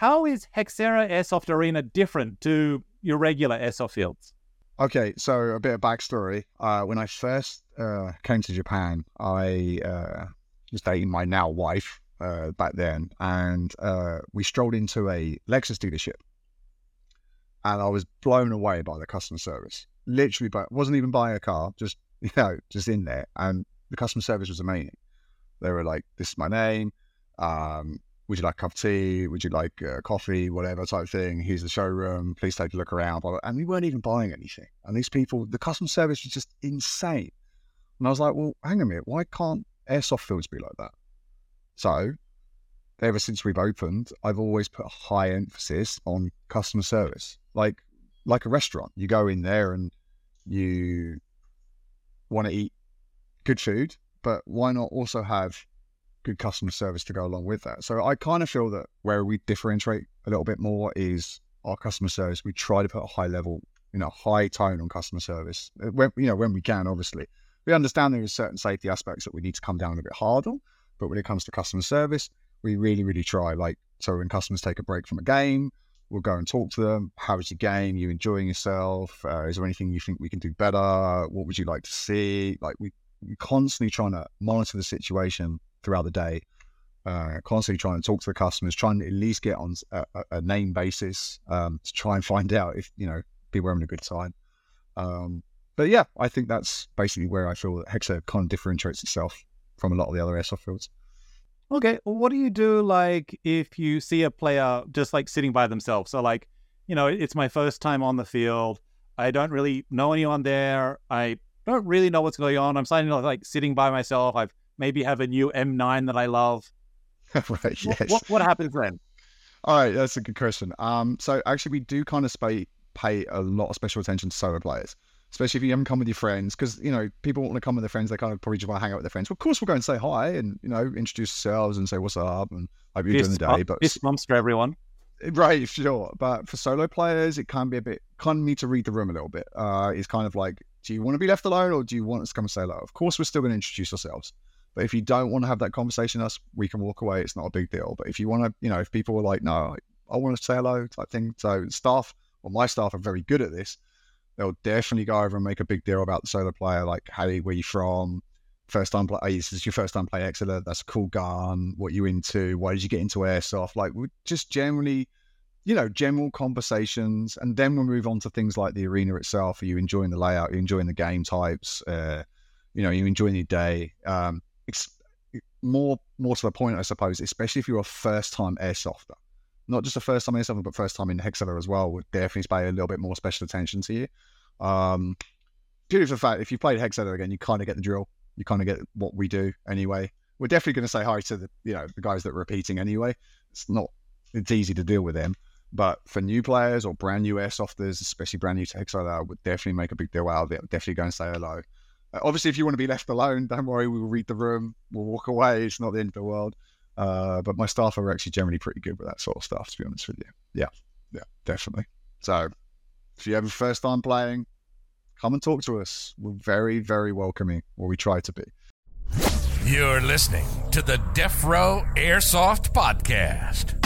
how is Hexera Airsoft Arena different to your regular airsoft fields? Okay, so a bit of backstory. Uh, when I first uh, came to Japan, I uh, was dating my now wife uh, back then, and uh, we strolled into a Lexus dealership, and I was blown away by the customer service. Literally, but wasn't even buying a car, just you know, just in there, and the customer service was amazing. They were like, "This is my name. Um, would you like a cup of tea? Would you like uh, coffee? Whatever type thing. Here's the showroom. Please take a look around. And we weren't even buying anything. And these people, the customer service was just insane. And I was like, well, hang on a minute. Why can't airsoft fields be like that? So ever since we've opened, I've always put a high emphasis on customer service. Like like a restaurant, you go in there and you want to eat good food, but why not also have good customer service to go along with that. So I kind of feel that where we differentiate a little bit more is our customer service. We try to put a high level, you know, high tone on customer service. Uh, when, you know, when we can, obviously, we understand there are certain safety aspects that we need to come down a bit harder. But when it comes to customer service, we really, really try. Like, so when customers take a break from a game, we'll go and talk to them. How was your game? Are you enjoying yourself? Uh, is there anything you think we can do better? What would you like to see? Like, we, we're constantly trying to monitor the situation throughout the day, uh, constantly trying to talk to the customers, trying to at least get on a, a name basis um, to try and find out if you know people are having a good time. Um, but yeah, I think that's basically where I feel that Hexera kind of differentiates itself from a lot of the other airsoft fields. Okay, what do you do like if you see a player just like sitting by themselves? So like, you know, it's my first time on the field. I don't really know anyone there. I don't really know what's going on. I'm to like sitting by myself. I've maybe have a new M9 that I love. right. Yes. What, what, what happens then? All right, that's a good question. Um, so actually, we do kind of pay pay a lot of special attention to solo players, especially if you haven't come with your friends, because you know people want to come with their friends. They kind of probably just want to hang out with their friends. Well, of course, we'll go and say hi and you know introduce ourselves and say what's up and hope you're doing the day. But this month's for everyone. Right, sure. But for solo players, it can be a bit, kind of need to read the room a little bit. Uh, it's kind of like, do you want to be left alone or do you want us to come and say hello? Of course, we're still going to introduce ourselves. But if you don't want to have that conversation with us, we can walk away. It's not a big deal. But if you want to, you know, if people are like, no, I want to say hello type thing. So staff, or my staff are very good at this. They'll definitely go over and make a big deal about the solo player, like, hey, where you from? First time play, this is your first time play Hexera. That's a cool gun. What you into? Why did you get into airsoft? Like, we just generally, you know, general conversations. And then we'll move on to things like the arena itself. Are you enjoying the layout? Are you enjoying the game types? Uh, you know, you enjoying your day. Um, more more to the point, I suppose, especially if you're a first time airsofter. Not just a first time airsofter, but first time in Hexera as well, would definitely pay a little bit more special attention to you. Um, due to the fact, if you played Hexera again, you kind of get the drill. You kind of get what we do anyway. We're definitely going to say hi to the you know the guys that are repeating anyway. It's not it's easy to deal with them. But for new players or brand new airsofters, especially brand new to Hexera, I would definitely make a big deal out of it. Definitely go and say hello. Obviously, if you want to be left alone, don't worry. We will read the room. We'll walk away. It's not the end of the world. Uh, but my staff are actually generally pretty good with that sort of stuff, to be honest with you. Yeah, yeah, definitely. So if you have a first time playing, come and talk to us. We're very, very welcoming, or we try to be. You're listening to the Defrowe Airsoft Podcast,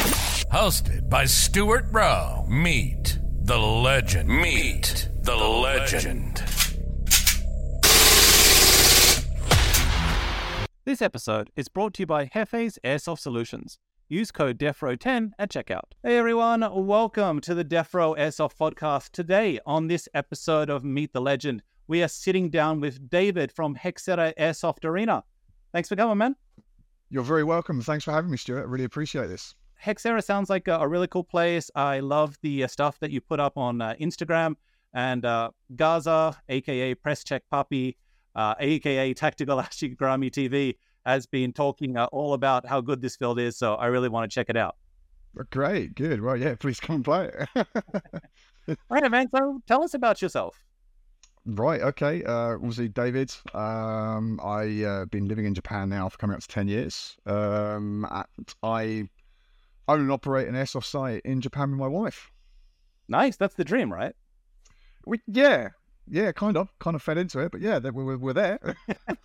hosted by Stuart Rowe. Meet the legend. Meet the legend. This episode is brought to you by Hefe's Airsoft Solutions. Use code DEFRO10 at checkout. Hey everyone, welcome to the Defrowe Airsoft Podcast. Today, on this episode of Meet the Legend, we are sitting down with David from Hexera Airsoft Arena. Thanks for coming, man. You're very welcome. Thanks for having me, Stuart. I really appreciate this. Hexera sounds like a, a really cool place. I love the uh, stuff that you put up on uh, Instagram. And uh, Gaza, aka Press Check Puppy, uh, aka Tactical Ashigarami TV, has been talking uh, all about how good this field is. So I really want to check it out. Great, good. Well, yeah, please come and play it. all right, man. So tell us about yourself. Right. Okay. Uh, obviously, David. Um, I uh, been living in Japan now for coming up to ten years. Um, I own and operate an airsoft site in Japan with my wife. Nice. That's the dream, right? We yeah, yeah, kind of, kind of fed into it, but yeah, we're, we're there.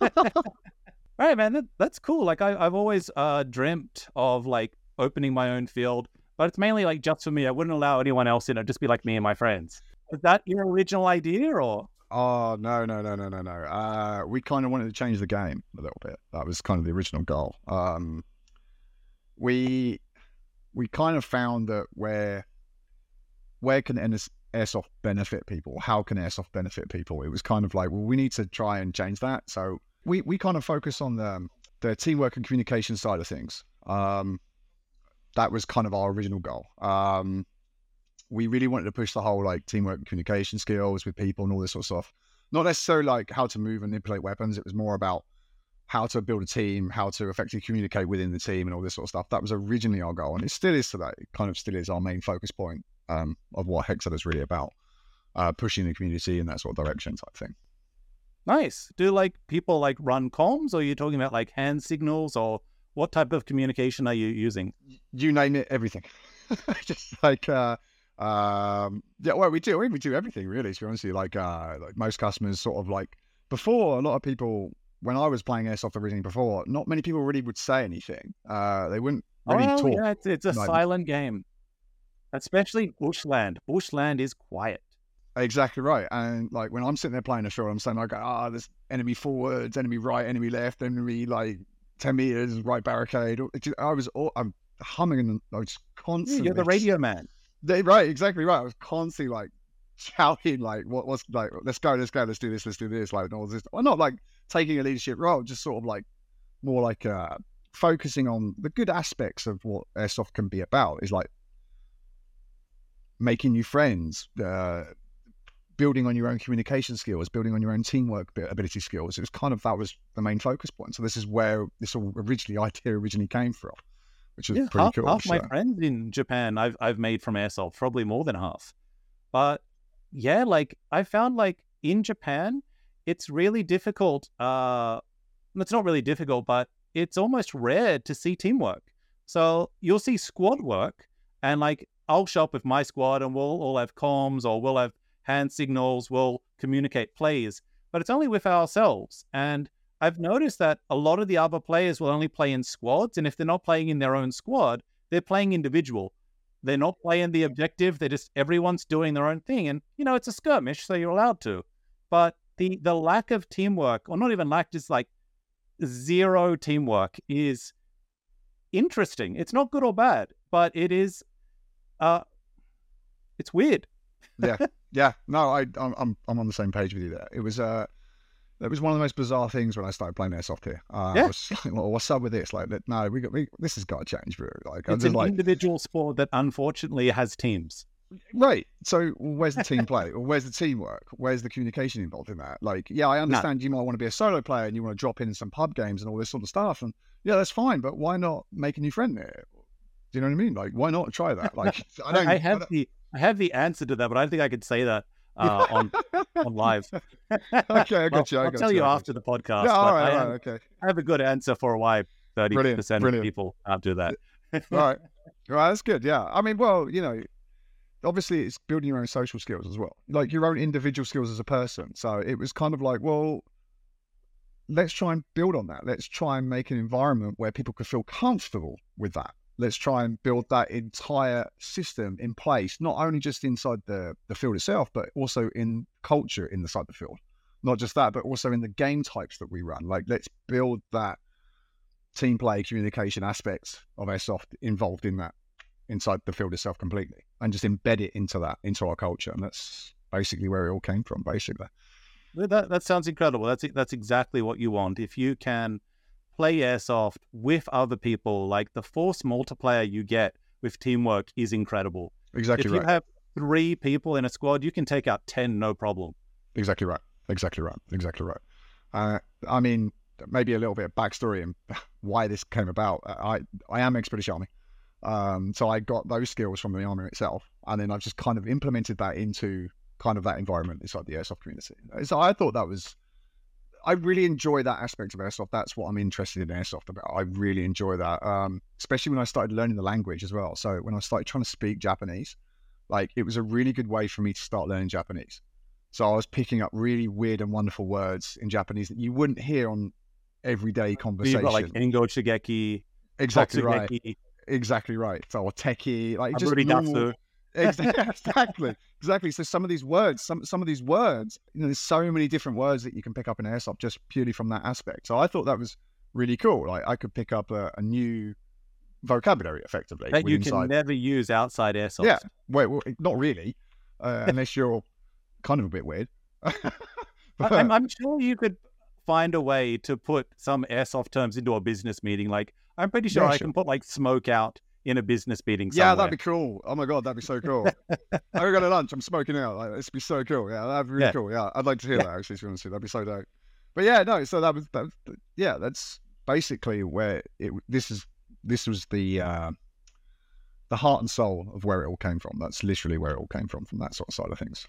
All right, man, that, that's cool. Like I, I've always uh, dreamt of like opening my own field, but it's mainly like just for me. I wouldn't allow anyone else in. It'd just be like me and my friends. Was that your original idea, or? Oh no no no no no no. Uh, we kind of wanted to change the game a little bit. That was kind of the original goal. Um, we we kind of found that where where can airsoft benefit people? How can airsoft benefit people? It was kind of like, well, we need to try and change that. So we we kind of focus on the the teamwork and communication side of things. Um, that was kind of our original goal. Um, we really wanted to push the whole like teamwork and communication skills with people and all this sort of stuff. Not necessarily like how to move and manipulate weapons. It was more about how to build a team, how to effectively communicate within the team, and all this sort of stuff. That was originally our goal, and it still is today. It kind of still is our main focus point um, of what Hexera is really about, uh, pushing the community in that sort of direction type thing. Nice. Do like people like run comms, or are you talking about like hand signals, or what type of communication are you using? You name it, everything. Just like uh, um, yeah, well, we do we do everything really. To be honest, like uh, like most customers, sort of like before, a lot of people when I was playing airsoft originally before, not many people really would say anything. Uh, they wouldn't really oh, talk. Yeah, it's, it's a like, silent game, especially bushland. Bushland is quiet. Exactly right. And like when I'm sitting there playing a show, I'm saying like, ah, oh, there's enemy forwards, enemy right, enemy left, enemy like ten meters, right barricade. I was all, I'm humming and I was constantly. You're the radio man. They, right, exactly right. I was constantly like shouting like, what, what's like, let's go, let's go, let's do this, let's do this, like all this. Well, not like taking a leadership role, just sort of like more like uh, focusing on the good aspects of what airsoft can be about is like making new friends, uh, building on your own communication skills, building on your own teamwork ability skills. It was kind of that was the main focus point. So this is where this originally idea originally came from, which is yeah, pretty half, cool. Half so. my friends in Japan I've I've made from airsoft, probably more than half. But yeah, like I found like in Japan, it's really difficult. Uh, it's not really difficult, but it's almost rare to see teamwork. So you'll see squad work, and like I'll show up with my squad, and we'll all have comms or we'll have hand signals, we'll communicate plays, but it's only with ourselves. And I've noticed that a lot of the other players will only play in squads, and if they're not playing in their own squad, they're playing individual. They're not playing the objective. They're just everyone's doing their own thing, and you know it's a skirmish, so you're allowed to. But the the lack of teamwork, or not even lack, just like zero teamwork, is interesting. It's not good or bad, but it is, uh, it's weird. yeah, yeah. No, I, I'm I'm on the same page with you there. It was uh, it was one of the most bizarre things when I started playing airsoft here. Uh, yeah. I was like, well, what's up with this? Like, no, we got we, this has got to change, bro. Like, it's an like, individual sport that unfortunately has teams. Right. So where's the team play? Or where's the teamwork? Where's the communication involved in that? Like, yeah, I understand no. you might want to be a solo player and you want to drop in some pub games and all this sort of stuff. And yeah, that's fine. But why not make a new friend there? Do you know what I mean? Like, why not try that? Like, I don't. I have I the I have the answer to that, but I don't think I could say that uh, on on live. okay, I got well, you. I will tell you, after the podcast. Yeah, all right, I have, okay. I have a good answer for why thirty percent of people do that. all right, all right, that's good. Yeah, I mean, well, you know, obviously it's building your own social skills as well, like your own individual skills as a person. So it was kind of like, well, let's try and build on that. Let's try and make an environment where people can feel comfortable with that. Let's try and build that entire system in place, not only just inside the, the field itself, but also in culture inside the field. Not just that, but also in the game types that we run. Like, let's build that team play communication aspects of airsoft involved in that inside the field itself completely and just embed it into that, into our culture. And that's basically where it all came from, basically. That, that sounds incredible. That's that's exactly what you want. If you can play airsoft with other people, like the force multiplier you get with teamwork is incredible. Exactly if right. If you have three people in a squad, you can take out ten no problem. Exactly right. Exactly right. Exactly right. Uh, I mean, maybe a little bit of backstory and why this came about. I I am ex British Army. Um, so I got those skills from the army itself, and then I've just kind of implemented that into kind of that environment inside the airsoft community. So I thought that was, I really enjoy that aspect of airsoft. That's what I'm interested in airsoft about. I really enjoy that, um, especially when I started learning the language as well. So when I started trying to speak Japanese, like it was a really good way for me to start learning Japanese. So I was picking up really weird and wonderful words in Japanese that you wouldn't hear on everyday conversation. like Engo Shageki, exactly right exactly right. So, or techie, like just normal-. Exactly, exactly. So some of these words, some some of these words, you know, there's so many different words that you can pick up in airsoft just purely from that aspect. So I thought that was really cool. Like I could pick up a, a new vocabulary effectively that you can inside. never use outside airsoft. Yeah. Wait, well, not really, uh, unless you're kind of a bit weird. I- I'm, I'm sure you could find a way to put some airsoft terms into a business meeting. Like I'm pretty sure Yeah, I sure. can put like smoke out in a business meeting. yeah, that'd be cool. Oh my god, that'd be so cool. I go to lunch. I'm smoking out. Like, would be so cool. Yeah, that'd be really Yeah. cool. Yeah, I'd like to hear Yeah. that actually. To be honest with you, that'd be so dope. But yeah, no. So that was that. Yeah, that's basically where it. This is this was the uh, the heart and soul of where it all came from. That's literally where it all came from. From that sort of side of things.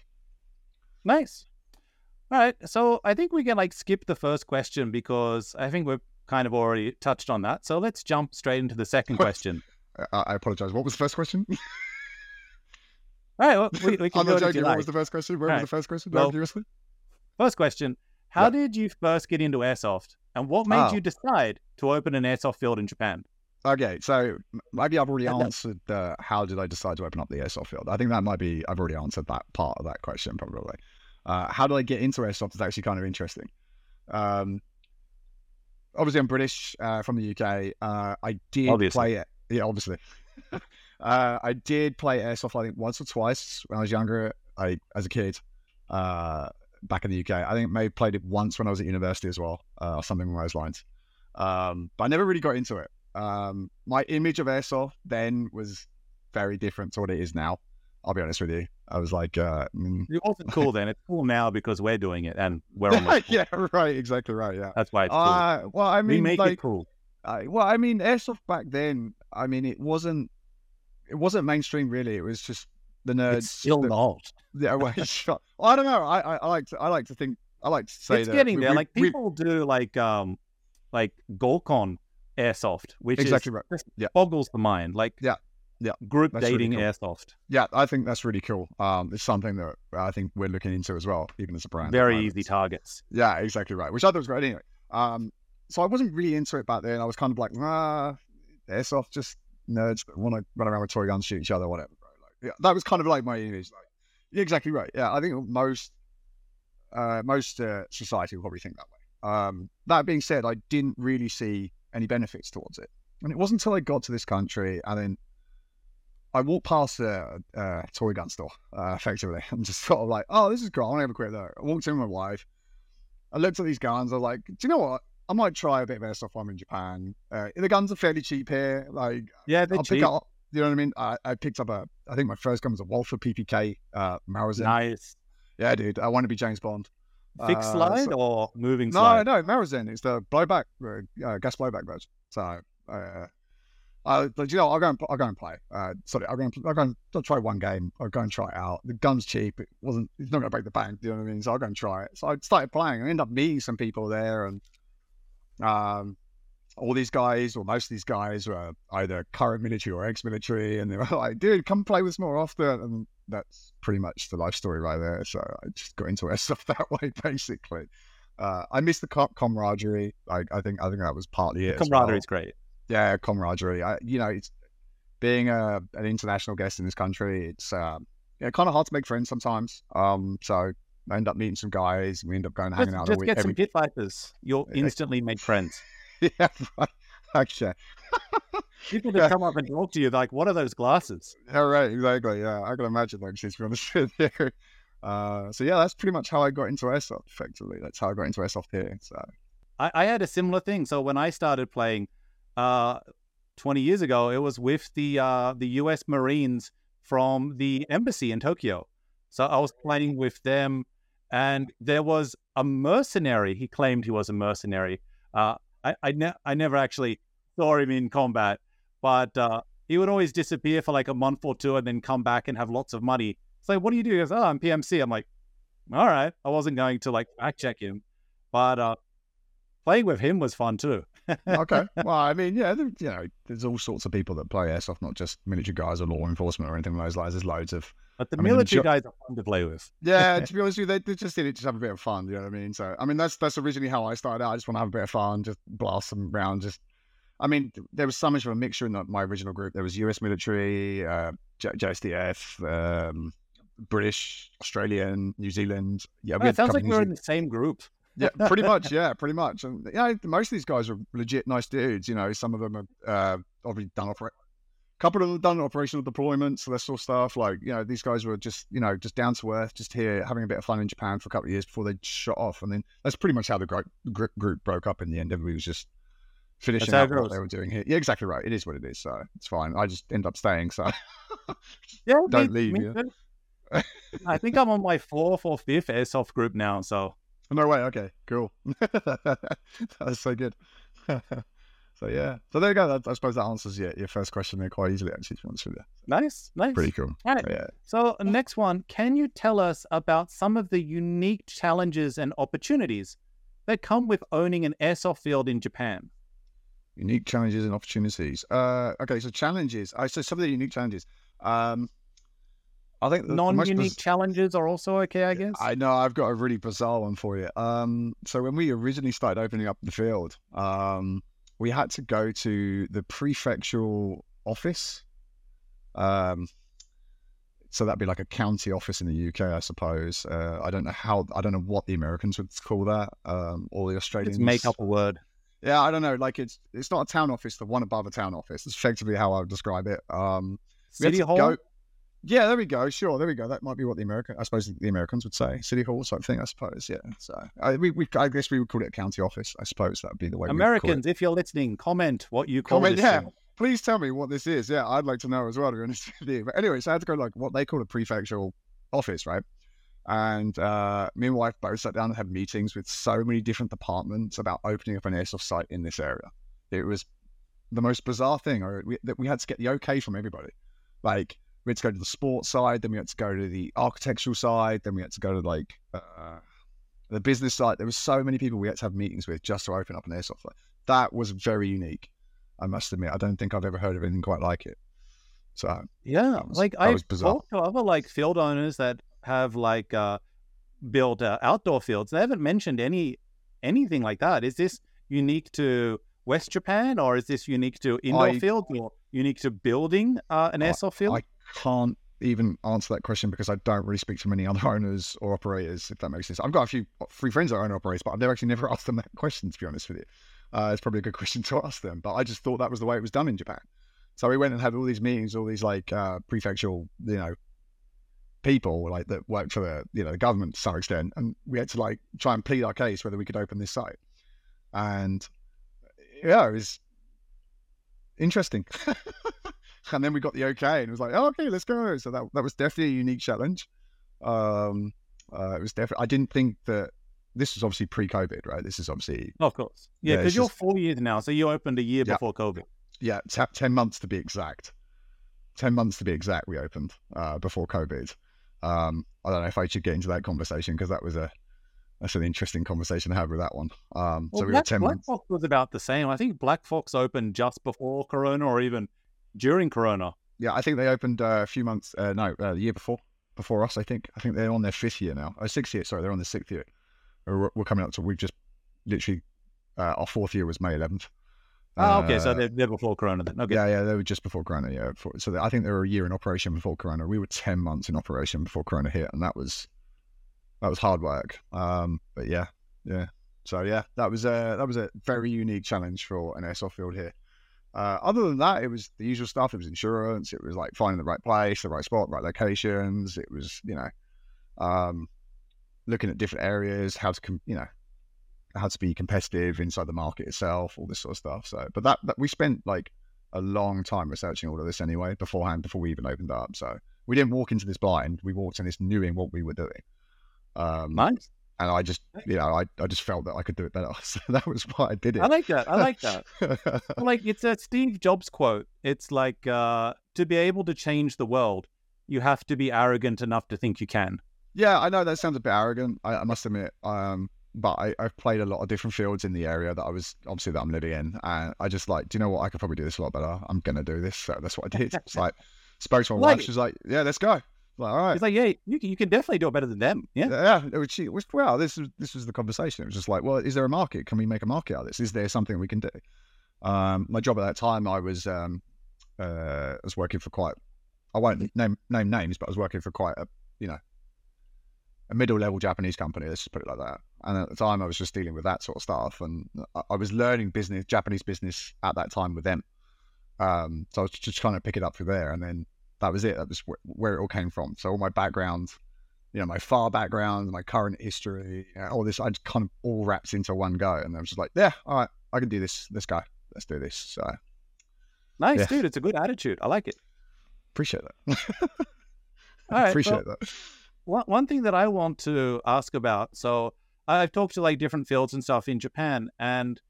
Nice. All right. So I think we can like skip the first question because I think we've kind of already touched on that. So let's jump straight into the second question. I, I apologize. What was the first question? All right. Well, we, we can I'm go not to joking. What was the first question? Where Alright. was the first question? Well, Well. First question. How Yeah. did you first get into airsoft? And what made Oh. you decide to open an airsoft field in Japan? Okay, so maybe I've already Yeah, that- answered uh, how did I decide to open up the airsoft field. I think that might be I've already answered that part of that question probably. Uh, how did I get into airsoft is actually kind of interesting. Um, obviously, I'm British uh, from the UK. Uh, I did Obviously. play it. Yeah, obviously. uh, I did play airsoft. I think once or twice when I was younger. I as a kid. Uh, back in the UK, I think maybe played it once when I was at university as well, uh, or something along those lines. Um, but I never really got into it um, my image of airsoft then was very different to what it is now. I'll be honest with you. I was like, uh, mm. It wasn't cool then. It's cool now because we're doing it and we're on the yeah, right, exactly right, yeah. That's why it's cool. Uh, well, I mean, we make like, it cool. I, well, I mean, airsoft back then. I mean, it wasn't, it wasn't mainstream really. It was just the nerds. It's still that- not. Yeah, well, well, I don't know. I, I, I like to, I like to think, I like to say it's that getting we- there. we- like we- people do like um like Gokon airsoft, which Exactly is right. Yeah. boggles the mind. Like Yeah. Yeah. group That's really dating cool. airsoft. yeah, I think that's really cool. Um, it's something that I think we're looking into as well, even as a brand. Very easy targets. Yeah, exactly right. Which I thought was great anyway. Um, so I wasn't really into it back then. I was kind of like, ah, airsoft, just nerds that want to run around with toy guns, shoot each other, whatever. Bro. Like, yeah, that was kind of like my image. Like, you're exactly right. Yeah, I think most uh, most uh, society will probably think that way. Um, that being said, I didn't really see any benefits towards it, and it wasn't until I got to this country and then I walked past a, a toy gun store, uh, effectively, and just sort of like, oh, this is cool. I want to have a quick look. I walked in with my wife. I looked at these guns. I was like, do you know what? I might try a bit of airsoft while I'm in Japan. Uh, the guns are fairly cheap here. Like, Yeah, they're I'll cheap. pick up. You know what I mean? I, I picked up a. I think my first gun was a Walther PPK uh, Maruzen. Nice. Yeah, dude. I want to be James Bond. Fixed Uh, slide so- or moving no, slide? no, no, Maruzen. It's the blowback, uh, uh, gas blowback version. So, uh, I, but you know, I'll go and I'll go and play. Uh, sorry, I'll go and I'll go and I'll try one game. I'll go and try it out. The gun's cheap. It wasn't. It's not going to break the bank. You know what I mean? So I'll go and try it. So I started playing. I ended up meeting some people there, and um, all these guys, or most of these guys, were either current military or ex-military, and they were like, "Dude, come play with us more often." And that's pretty much the life story right there. So I just got into airsoft that way, basically. Uh, I miss the camaraderie. I, I think I think that was partly it. as well. Camaraderie is great. Yeah, camaraderie. I, you know, it's being a an international guest in this country. It's uh, yeah, kind of hard to make friends sometimes. Um, so I end up meeting some guys. We end up going hanging Just, out. just get some pit vipers. You'll Yeah. instantly make friends. yeah, right. Okay. People just come up and talk to you like, "What are those glasses?" All right, exactly. Yeah, I can imagine like to be honest with you. Uh, so yeah, that's pretty much how I got into airsoft. Effectively, that's how I got into airsoft here. So I, I had a similar thing. So when I started playing, uh, 20 years ago, it was with the uh, the U.S. Marines from the embassy in Tokyo. So I was playing with them, and there was a mercenary. He claimed he was a mercenary. Uh, I I, ne- I never actually saw him in combat, but uh, he would always disappear for like a month or two, and then come back and have lots of money. So what do you do? He goes, "Oh, I'm PMC." I'm like, "All right." I wasn't going to like fact check him, but uh, playing with him was fun too. okay, well, I mean, yeah, you know, there's all sorts of people that play airsoft, not just miniature guys or law enforcement or anything like those lines. There's loads of But the I mean, military sure- guys are fun to play with. Yeah, to be honest with you, they, they just did it just have a bit of fun. You know what I mean? So, I mean, that's that's originally how I started out. I just want to have a bit of fun, just blast them around. Just, I mean, there was so much of a mixture in the, my original group. There was U.S. military, uh, J- JSDF, um, British, Australian, New Zealand. Yeah, oh, it sounds like we're in the same group. yeah, pretty much. Yeah, pretty much. And yeah, most of these guys are legit nice dudes. You know, some of them are uh, obviously done oper- couple of them done operational deployments, that sort of stuff. Like, you know, these guys were just, you know, just down to earth, just here having a bit of fun in Japan for a couple of years before they shot off. And then that's pretty much how the group, group broke up in the end. Everybody was just finishing up what they were doing here. Yeah, exactly right. It is what it is. So it's fine. I just end up staying. So yeah, don't me, leave. Me yeah. I think I'm on my fourth or fifth airsoft group now. So no way. Okay, cool. That's so good. So yeah, so there you go. I suppose that answers your, your first question there quite easily. Actually, to be honest with you. Nice, nice, pretty cool. All right. Yeah. So next one, can you tell us about some of the unique challenges and opportunities that come with owning an airsoft field in Japan? Unique challenges and opportunities. Uh, okay, so challenges. I so some of the unique challenges. Um, I think non-unique challenges are also okay. I guess. I know. I've got a really bizarre one for you. Um, so when we originally started opening up the field, um, we had to go to the prefectural office. Um, so that'd be like a county office in the UK, I suppose. Uh, I don't know how, I don't know what the Americans would call that, um, or the Australians. Make up a word. Yeah, I don't know. Like it's it's not a town office, the one above a town office. It's effectively how I would describe it. Um, City Hall. Go, yeah, there we go. Sure, there we go. That might be what the American, I suppose, the Americans would say, city hall type thing. I suppose. Yeah. So I, we, we, I guess we would call it a county office. I suppose that would be the way. Americans, if you're listening, comment what you call comment, it. Yeah. Please tell me what this is. Yeah, I'd like to know as well. To be honest with you. But anyway, so I had to go like what they call a prefectural office, right? And uh, me and my wife both sat down and had meetings with so many different departments about opening up an airsoft site in this area. It was the most bizarre thing. We, that we had to get the okay from everybody. Like we had to go to the sports side, then we had to go to the architectural side, then we had to go to like uh, the business side. There were so many people we had to have meetings with just to open up an airsoft. That was very unique. I must admit, I don't think I've ever heard of anything quite like it. So yeah, was, like I've talked to other like field owners that have like uh, built uh, outdoor fields. They haven't mentioned any anything like that. Is this unique to West Japan, or is this unique to indoor I, fields, or unique to building uh, an airsoft field? I can't even answer that question because I don't really speak to many other owners or operators, if that makes sense. I've got a few free friends that own operators, but I've never actually never asked them that question, to be honest with you. Uh, it's probably a good question to ask them, but I just thought that was the way it was done in Japan. So we went and had all these meetings, all these like uh, prefectural, you know, people like that worked for the you know the government to some extent, and we had to like try and plead our case whether we could open this site. And yeah, it was interesting. and then we got the okay, and it was like, oh, okay, let's go. So that that was definitely a unique challenge. Um, uh, it was definitely. I didn't think that this was obviously pre-COVID, right? This is obviously, of course, yeah, because yeah, you're just, four years now, so you opened a year yeah, before COVID. Yeah, t- ten months to be exact. Ten months to be exact. We opened uh, before COVID. Um, I don't know if I should get into that conversation because that was a that's an interesting conversation to have with that one. Um, well, so we Black, ten Black months. Fox was about the same. I think Black Fox opened just before Corona, or even during Corona. Yeah, I think they opened uh, a few months. Uh, no, uh, the year before, before us. I think. I think they're on their fifth year now. Oh, sixth year. Sorry, they're on the sixth year. We're, we're coming up to. We've just literally. Uh, our fourth year was May 11th. Oh, okay. So uh, they're, they're, before Corona then. Okay. Yeah, yeah, they were just before Corona. Yeah. Before, so they, I think they were a year in operation before Corona. We were ten months in operation before Corona hit, and that was that was hard work. Um, but yeah, yeah. So yeah, that was a that was a very unique challenge for an airsoft field here. Uh, other than that, it was the usual stuff. It was insurance. It was like finding the right place, the right spot, right locations. It was, you know, um, looking at different areas, how to, com- you know, how to be competitive inside the market itself, all this sort of stuff. So, but that, that we spent like a long time researching all of this anyway beforehand, before we even opened up. So we didn't walk into this blind. We walked in this knowing what we were doing. Um, nice and I just, you know, I, I just felt that I could do it better. So that was why I did it. I like that. I like that. like it's a Steve Jobs quote. It's like uh, to be able to change the world, you have to be arrogant enough to think you can. Yeah, I know that sounds a bit arrogant. I, I must admit. Um, but I, I've played a lot of different fields in the area that I was obviously that I'm living in, and I just like, do you know what? I could probably do this a lot better. I'm gonna do this. So that's what I did. It's like spoke to my like, wife. She's like, "Yeah, let's go." Like, all right. He's like, yeah, you can, you can definitely do it better than them. Yeah. Yeah. She, well, this was, this was the conversation. It was just like, well, is there a market? Can we make a market out of this? Is there something we can do? Um, my job at that time, I was um, uh, I was working for quite. I won't name name names, but I was working for quite a you know a middle level Japanese company. Let's just put it like that. And at the time, I was just dealing with that sort of stuff, and I, I was learning business, Japanese business at that time with them. Um, so I was just trying to pick it up through there, and then that was it. That was wh- where it all came from. So all my background, you know, my far background, my current history, you know, all this, I just kind of all wrapped into one go, and I was just like, yeah, all right, I can do this. This guy. Let's do this. So Nice, Yeah. dude. It's a good attitude. I like it. appreciate that. All right. appreciate well, that. one, one thing that I want to ask about. So I've talked to like different fields and stuff in Japan, and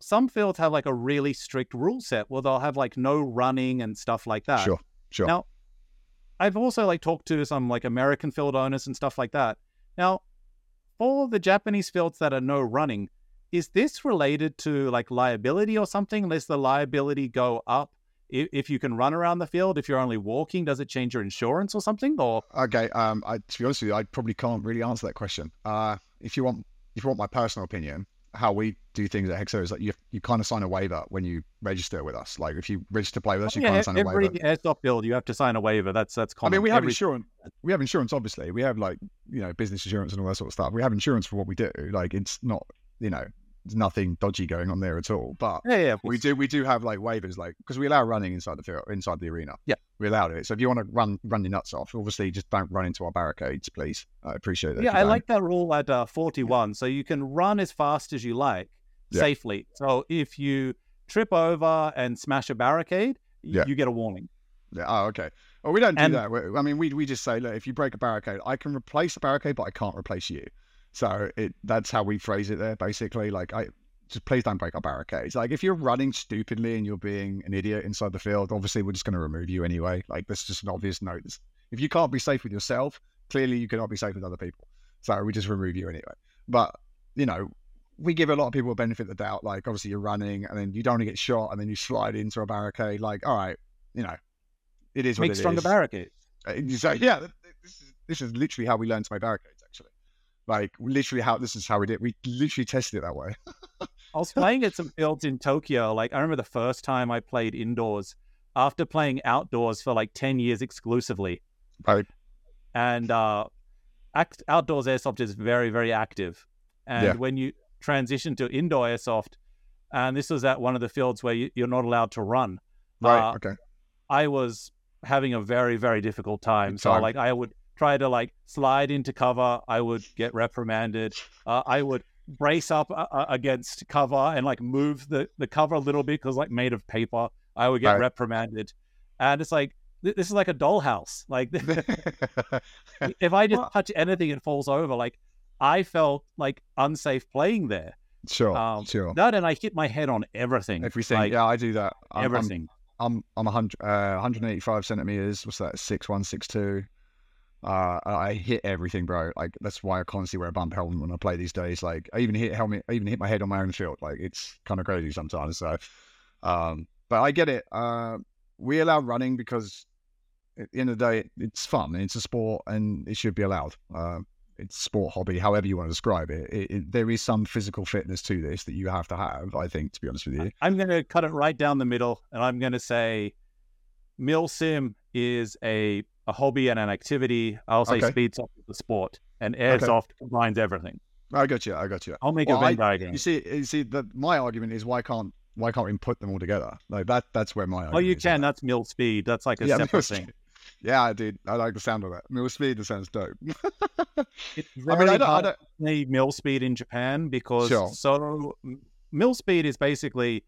some fields have like a really strict rule set where they'll have like no running and stuff like that. Sure, sure. Now, I've also like talked to some like American field owners and stuff like that. Now, for the Japanese fields that are no running, is this related to like liability or something? Does the liability go up if, if you can run around the field? If you're only walking, does it change your insurance or something? Or Okay. Um, I, to be honest with you, I probably can't really answer that question. Uh, if you want, if you want my personal opinion, how we do things at Hexera is like you you kind of sign a waiver when you register with us. Like if you register to play with us, oh, you kind yeah, of sign a waiver. every airsoft field you have to sign a waiver. That's that's I mean, we have Every- insurance. We have insurance, obviously. We have like you know business insurance and all that sort of stuff. We have insurance for what we do. Like it's not you know there's nothing dodgy going on there at all. But Yeah, yeah. we do we do have like waivers like because we allow running inside the field inside the arena. Yeah. we allowed it. So if you want to run run your nuts off, obviously just don't run into our barricades, please. I appreciate that. Yeah, I don't. like that rule at uh, 41. So you can run as fast as you like Yeah. safely. So if you trip over and smash a barricade, Yeah. you get a warning. Yeah. Oh, okay. Well, we don't do And- that. We- I mean, we we just say, look, if you break a barricade, I can replace the barricade, but I can't replace you. So it that's how we phrase it there, basically. Like, I just please don't break our barricades. Like, if you're running stupidly and you're being an idiot inside the field, obviously we're just going to remove you anyway. Like, that's just an obvious note. If you can't be safe with yourself, clearly you cannot be safe with other people. So we just remove you anyway. But you know, we give a lot of people a benefit of the doubt. Like, obviously you're running and then you don't want to get shot and then you slide into a barricade. Like, all right, you know, it is what Make it stronger is. barricades. You say, yeah, th- th- this is this is literally how we learned to make barricades. Like literally how this is how we did. We literally tested it that way. I was playing at some fields in Tokyo. Like, I remember the first time I played indoors after playing outdoors for like 10 years exclusively. Right. And uh, act- outdoors airsoft is very, very active. And Yeah. when you transition to indoor airsoft, and this was at one of the fields where you, you're not allowed to run, Right. Uh, okay. I was having a very, very difficult time. Good So, like, I would try to like slide into cover. I would get reprimanded. Uh, I would brace up uh, uh, against cover and like move the, the cover a little bit because like made of paper. I would get Right. reprimanded, and it's like th- this is like a dollhouse. Like if I just touch anything, it falls over. Like I felt like unsafe playing there. sure. Um, sure. That and I hit my head on everything. Everything. like, yeah, I do that. I'm, I'm- I'm I'm 100, uh, 185 centimeters. What's that? Six one, six two. Uh, I hit everything, bro. Like that's why I constantly wear a bump helmet when I play these days. Like I even hit helmet, I even hit my head on my own field. Like it's kind of crazy sometimes. So, um, but I get it. Uh, we allow running because at the end of the day, it's fun. It's a sport, and it should be allowed. Uh, it's sport hobby, however you want to describe it. It, it. There is some physical fitness to this that you have to have. I think, to be honest with you. I'm going to cut it right down the middle, and I'm going to say, Mil Sim is a a hobby and an activity. I'll say Okay. speed soft is the sport, and airsoft combines everything. I got you. I got you. I'll make Well, a Venn I- diagram. You see, you see, the, my argument is why can't why can't we put them all together? Like that. That's where my argument Oh, you can. That's mil Speed. That's like a Yeah, separate Mil thing. Yeah, dude, I like the sound of that. Mil speed. it sounds dope. It's I mean, I don't, I hard don't. to say Mil Speed in Japan because Sure. so mil Speed is basically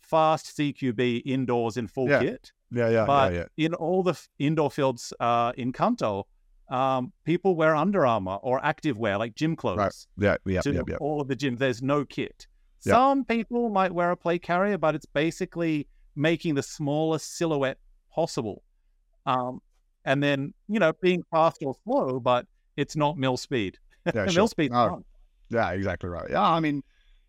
fast CQB indoors in full Yeah. kit. Yeah, yeah, but yeah, yeah. in all the f- indoor fields uh, in Kanto, um, people wear Under Armour or active wear like gym clothes. Yeah, yeah, to yeah, yeah. all of the gyms. There's no kit. Yeah. Some people might wear a plate carrier, but it's basically making the smallest silhouette possible. Um, and then, you know, being fast or slow, but it's not mil speed. yeah mil sure. speed. Oh, yeah, exactly right. Yeah, I mean,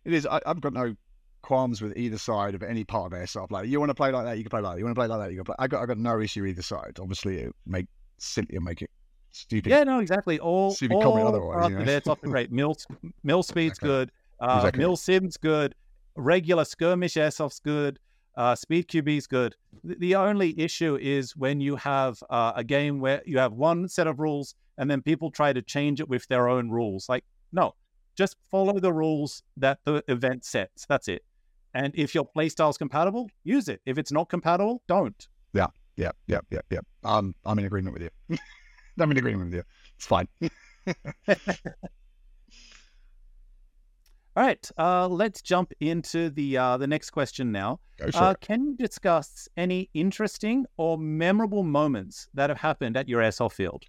it is. I, I've got no qualms with either side of any part of airsoft. Like, you want to play like that, you can play like that. You want to play like that, you can play. I got, I got no issue either side. Obviously, it make silly and make it stupid. Yeah, no, exactly. All, Stupid all comment otherwise, you know. airsoft great. Mil, mil speed's Okay. good. Uh, Exactly. Mil sim's good. regular skirmish airsoft's good. Uh, Speed QB's good. The, the only issue is when you have uh, a game where you have one set of rules and then people try to change it with their own rules. Like, no, just follow the rules that the event sets. That's it. And if your playstyle is compatible, use it. If it's not compatible, don't. Yeah, yeah, yeah, yeah, yeah. Um, I'm in agreement with you. I'm in agreement with you. It's fine. All right, uh, let's jump into the uh, the next question now. Uh, can you discuss any interesting or memorable moments that have happened at your airsoft field?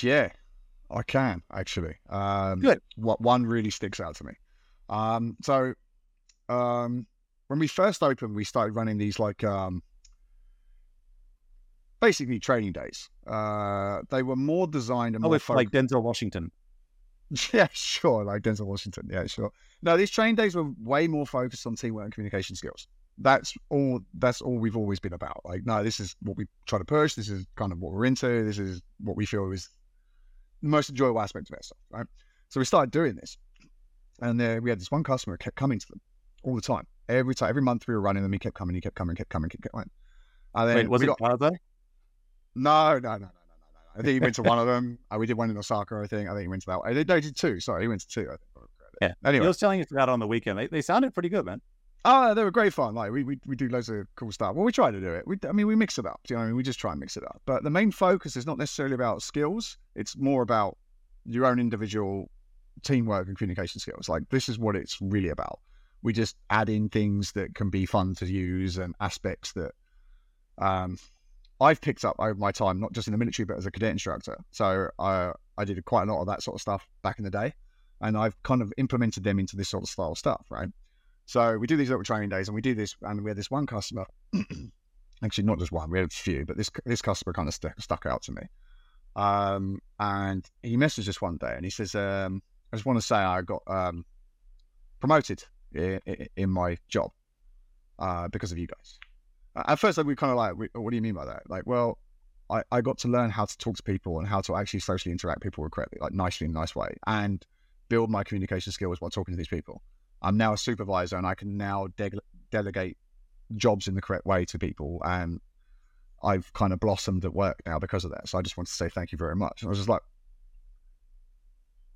Yeah, I can actually. Um, Good. What one really sticks out to me. Um, so, um, when we first opened, we started running these like um, basically training days. Uh, they were more designed and Oh, more focused. like Denzel Washington. Yeah, sure. Like Denzel Washington. Yeah, sure. No, these training days were way more focused on teamwork and communication skills. That's all. That's all we've always been about. Like, no, this is what we try to push. This is kind of what we're into. This is what we feel is the most enjoyable aspect of airsoft, right? So we started doing this, and uh, we had this one customer who kept coming to them all the time. Every time, every month we were running them, he kept coming, he kept coming, kept coming, kept coming. And then Wait, was it got, Plaza? no, no, no, no, no, no, no. I think he went to one of them. Uh, we did one in Osaka, I think. I think he went to that one. No, he did two. Sorry, he went to two. I think. Yeah. Anyway, He was telling us about on the weekend. They, they sounded pretty good, man. Oh, they were great fun. Like we, we we do loads of cool stuff. Well, we try to do it. We, I mean, we mix it up. Do you know, what I mean, we just try and mix it up. But the main focus is not necessarily about skills. It's more about your own individual teamwork and communication skills. Like this is what it's really about. We just add in things that can be fun to use and aspects that um, I've picked up over my time, not just in the military, but as a cadet instructor. So I I did quite a lot of that sort of stuff back in the day, and I've kind of implemented them into this sort of style stuff, right? So we do these little training days, and we do this, and we had this one customer. actually, not just one, we had a few, but this this customer kind of stuck stuck out to me. Um, and he messaged us one day, and he says, um, "I just want to say I got um, promoted in, in my job uh, because of you guys." At first, like, we kind of like, "We- "What do you mean by that?" Like, well, I, I got to learn how to talk to people and how to actually socially interact people correctly, like nicely in a nice way, and build my communication skills while talking to these people. I'm now a supervisor, and I can now de- delegate jobs in the correct way to people, and I've kind of blossomed at work now because of that. So I just want to say thank you very much. And I was just like,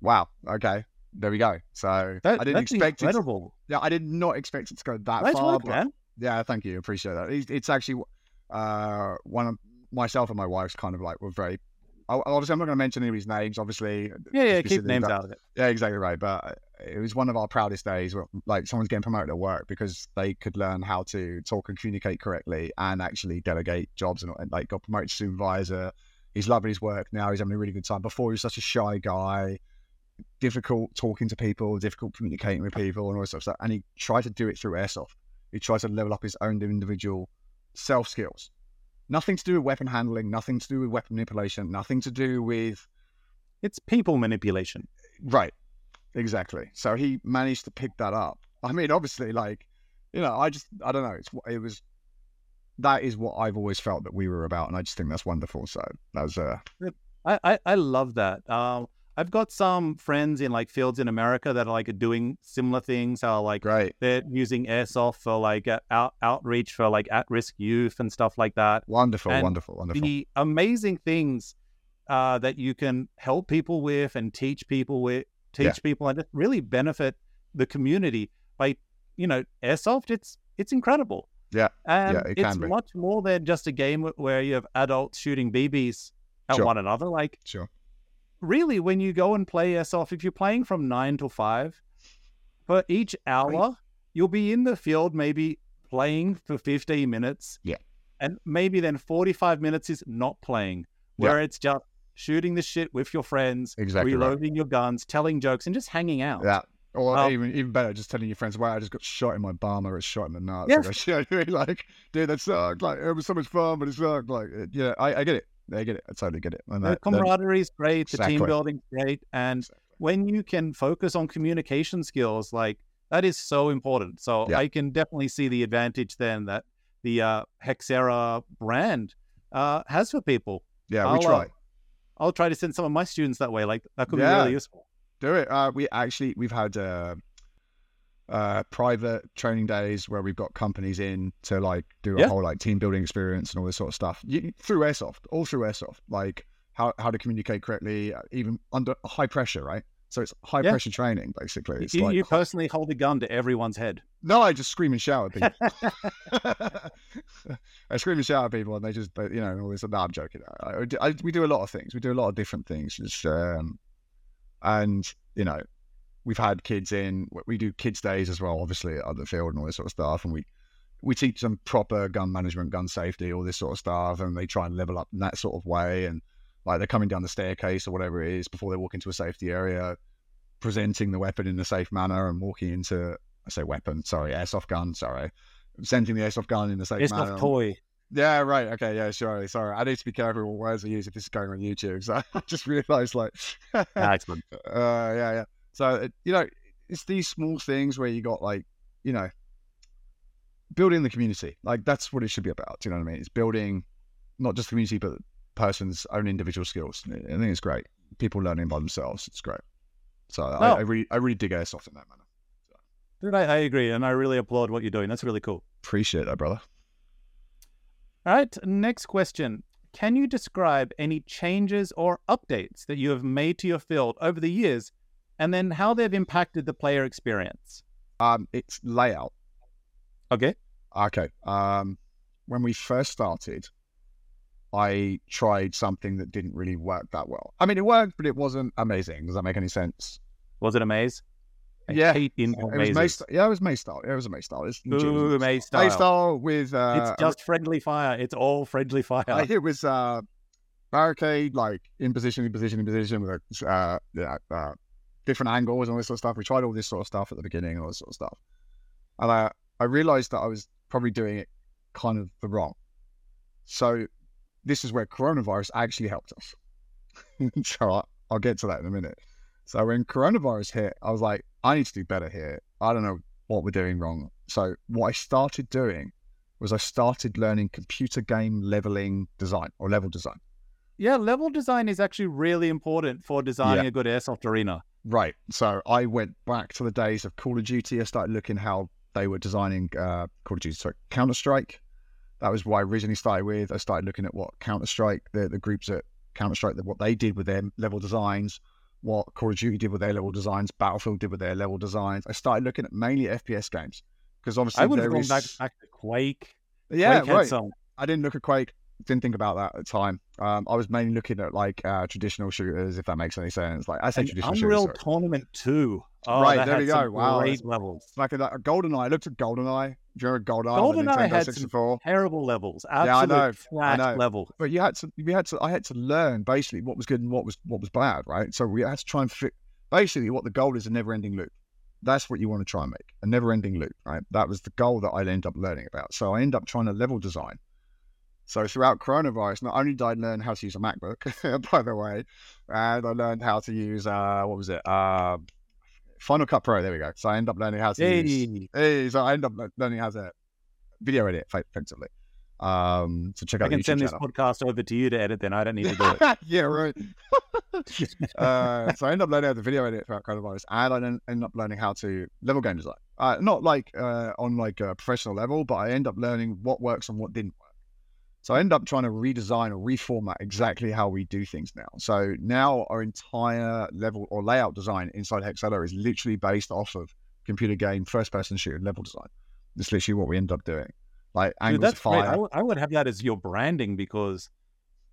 wow, okay, there we go. So That, I didn't expect it. incredible. Yeah, I did not expect it to go that Nice far. work, but man. yeah, thank you. Appreciate that. It's, it's actually uh, one of myself and my wife's kind of like were very. Obviously, I'm not going to mention anybody's names. Obviously, Yeah, yeah, keep names that- out of it. Yeah, exactly right. But it was one of our proudest days. Where, like someone's getting promoted at work because they could learn how to talk and communicate correctly and actually delegate jobs and, and like got promoted to supervisor. He's loving his work now. He's having a really good time. Before he was such a shy guy, difficult talking to people, difficult communicating with people, and all this sort of stuff. And he tried to do it through airsoft. He tried to level up his own individual self skills. Nothing to do with weapon handling, nothing to do with weapon manipulation, nothing to do with It's people manipulation. Right. Exactly. So he managed to pick that up. I mean, obviously, like, you know, I just, I don't know. It's, it was, that is what I've always felt that we were about. And I just think that's wonderful. So that was, uh, I, I, I love that. Um, I've got some friends in like fields in America that are like doing similar things. How like great. they're using airsoft for like out, outreach for like at-risk youth and stuff like that. Wonderful, And wonderful, wonderful. The amazing things uh, that you can help people with and teach people with, teach Yeah. people and just really benefit the community by, you know, airsoft. It's it's incredible. Yeah. and Yeah, it it's much more than just a game where you have adults shooting BBs at Sure. one another. Like Sure. really, when you go and play airsoft, if you're playing from nine to five, for each hour, you'll be in the field maybe playing for 15 minutes. Yeah. And maybe then 45 minutes is not playing, Yeah. where it's just shooting the shit with your friends, Exactly right. reloading your guns, telling jokes, and just hanging out. Yeah. Or Well- even even better, just telling your friends, "Wow, I just got shot in my bum or it's shot in the nuts." Yeah. Like, you know what I mean? like, dude, that sucked. Like, it was so much fun, but it sucked. Like, yeah, I, I get it. I get it. I totally get it. And The that, camaraderie is great, the team building building's great, and Exactly. when you can focus on communication skills, like that is so important. So Yeah. I can definitely see the advantage then that the uh, Hexera brand uh, has for people. yeah, I'll, we uh, try. I'll try to send some of my students that way. Like that could be really useful. do it. Uh, we actually we've had uh, uh, private training days where we've got companies in to like do a Yeah. whole like team building experience and all this sort of stuff you, through airsoft, all through airsoft, like how how to communicate correctly, uh, even under high pressure, right? So it's high Yeah. pressure training basically. It's you, like you personally hold a gun to everyone's head. no, I just scream and shout at people. I scream and shout at people, and they just, they, you know, always. No, I'm joking. I, I, we do a lot of things. We do a lot of different things. Just, um, and you know, we've had kids in. We do kids days as well, obviously at the field and all this sort of stuff. And we we teach them proper gun management, gun safety, all this sort of stuff, and they try and level up in that sort of way. And like they're coming down the staircase or whatever it is before they walk into a safety area, presenting the weapon in a safe manner and walking into I say weapon, sorry, airsoft gun, sorry. Presenting the airsoft gun in a safe It's manner. not toy. Yeah, right. Okay, yeah, sure. Sorry. I need to be careful what words I use if this is going on YouTube. So I just realized like uh Excellent. yeah, yeah. So it, you know, it's these small things where you got like, you know, building the community. Like that's what it should be about. Do you know what I mean? It's building not just the community but the person's own individual skills. I think it's great. People learning by themselves. It's great. So No. I, I really I really dig airsoft in that manner. Dude, I, I agree, and I really applaud what you're doing. That's really cool. Appreciate that, brother. All right, next question. Can you describe any changes or updates that you have made to your field over the years, and then how they've impacted the player experience? Um, it's layout. Okay. Okay. Um, when we first started, I tried something that didn't really work that well. I mean, it worked, but it wasn't amazing. Does that make any sense? Was it a maze? I Yeah, It was. Maze, yeah, it was Maze style. It was a Maze style. It's Ooh, maze style. Maze style with uh, it's just friendly fire. It's all friendly fire. uh, it was uh, barricade like in position, in position, in position with a uh, yeah, uh, different angles and all this sort of stuff. We tried all this sort of stuff at the beginning, and all this sort of stuff, and I I realized that I was probably doing it kind of the wrong. So this is where coronavirus actually helped us. so I, I'll get to that in a minute. So when coronavirus hit, I was like, I need to do better here. I don't know what we're doing wrong. So what I started doing was I started learning computer game leveling design or level design. yeah, level design is actually really important for designing a good airsoft arena. Right. So I went back to the days of Call of Duty. I started looking how they were designing uh, Call of Duty. So Counter Strike. That was why I originally started with. I started looking at what Counter Strike, the, the groups at Counter Strike, what they did with their level designs, what Call of Duty did with their level designs, Battlefield did with their level designs. I started looking at mainly FPS games because obviously I would have gone is- back, back to Quake. yeah, Quake right. some. I didn't look at Quake. Didn't think about that at the time. Um, I was mainly looking at like uh, traditional shooters, if that makes any sense. Like I say, traditional Unreal shooters. sorry. Tournament 2. Oh, Right, there we go. Wow, Great levels. Like a, a GoldenEye. I looked at GoldenEye. Do you remember GoldenEye? GoldenEye had some Terrible levels. Yeah, I Absolute know, I know. levels. But you had to, we had to, I had to learn basically what was good and what was what was bad, right? So we had to try and fit. Basically, what the goal is a never-ending loop. That's what you want to try and make a never-ending loop, right? That was the goal that I ended up learning about. So I ended up trying to level design. So throughout coronavirus, not only did I learn how to use a MacBook, by the way, and I learned how to use uh, what was it? Uh, Final Cut Pro. There we go. So I ended up learning how to use Hey, Hey, so I end up learning how to video edit effect- effectively. Um, so check out I can send this channel. podcast over to you to edit, then I don't need to do it. yeah, right. uh, so I ended up learning how to video edit throughout coronavirus, and I then ended up learning how to level game design. Uh, not like uh, on like a professional level, but I end up learning what works and what didn't work. So I end up trying to redesign or reformat exactly how we do things now. So now our entire level or layout design inside Hexera is literally based off of computer game first person shooter level design. That's literally what we end up doing. Like Dude, angles that's great. fire. I, would- I would have that as your branding because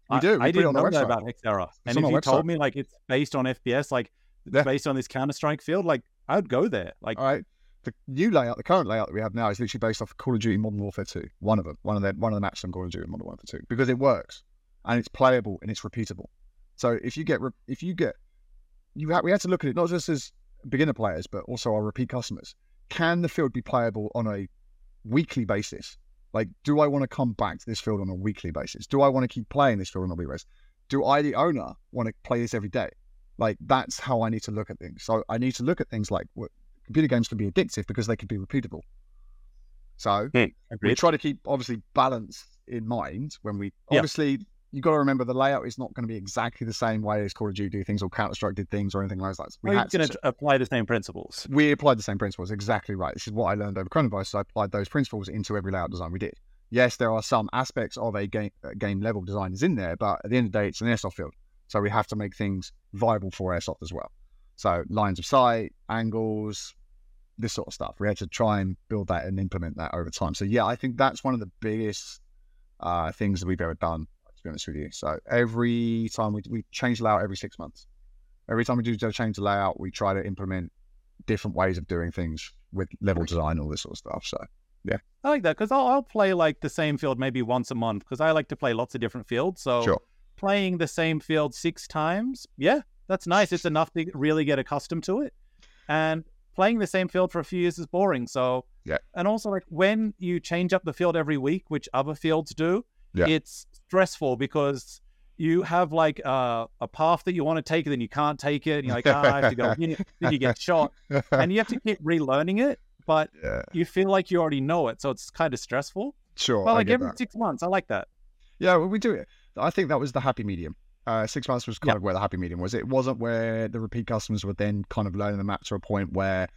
We I, do. We I it didn't know that about Hexera. And if you website. told me like it's based on FPS, like Yeah. based on this Counter Strike field, like I would go there. Like All right. The new layout, the current layout that we have now is literally based off of Call of Duty Modern Warfare 2. One of them. One of the one of the maps on Call of Duty Modern Warfare 2. Because it works. And it's playable and it's repeatable. So if you get if you get you we had to look at it not just as beginner players, but also our repeat customers. Can the field be playable on a weekly basis? Like, do I want to come back to this field on a weekly basis? Do I want to keep playing this field on a weekly basis? Do I, the owner, want to play this every day? Like, that's how I need to look at things. So I need to look at things like computer games can be addictive because they can be repeatable. So hmm, we try to keep obviously balance in mind when we Yeah. obviously you've got to remember the layout is not going to be exactly the same way as Call of Duty things or Counter Strike did things or anything like that. We had going to apply the same principles. We applied the same principles. Exactly right. This is what I learned over coronavirus. So I applied those principles into every layout design we did. Yes, there are some aspects of a game uh, game level design is in there, but at the end of the day, it's an airsoft field. So we have to make things viable for airsoft as well. So lines of sight, angles, this sort of stuff. We had to try and build that and implement that over time. So yeah, I think that's one of the biggest uh, things that we've ever done. To be honest with you, so every time we we change the layout every six months. Every time we do change the layout, we try to implement different ways of doing things with level design, all this sort of stuff. So yeah, I like that because I'll, I'll play like the same field maybe once a month because I like to play lots of different fields. So sure. playing the same field six times, yeah, that's nice. It's enough to really get accustomed to it. And playing the same field for a few years is boring. So yeah. And also like when you change up the field every week, which other fields do, yeah. it's stressful because you have like uh, a path that you want to take, and then you can't take it. And you're like, ah, I have to go. then you get shot, and you have to keep relearning it. But yeah. you feel like you already know it, so it's kind of stressful. Sure. But like every that. six months, I like that. Yeah, well, we do it. I think that was the happy medium. Uh, six months was kind of where the happy medium was. It wasn't where the repeat customers were then kind of learning the map to a point where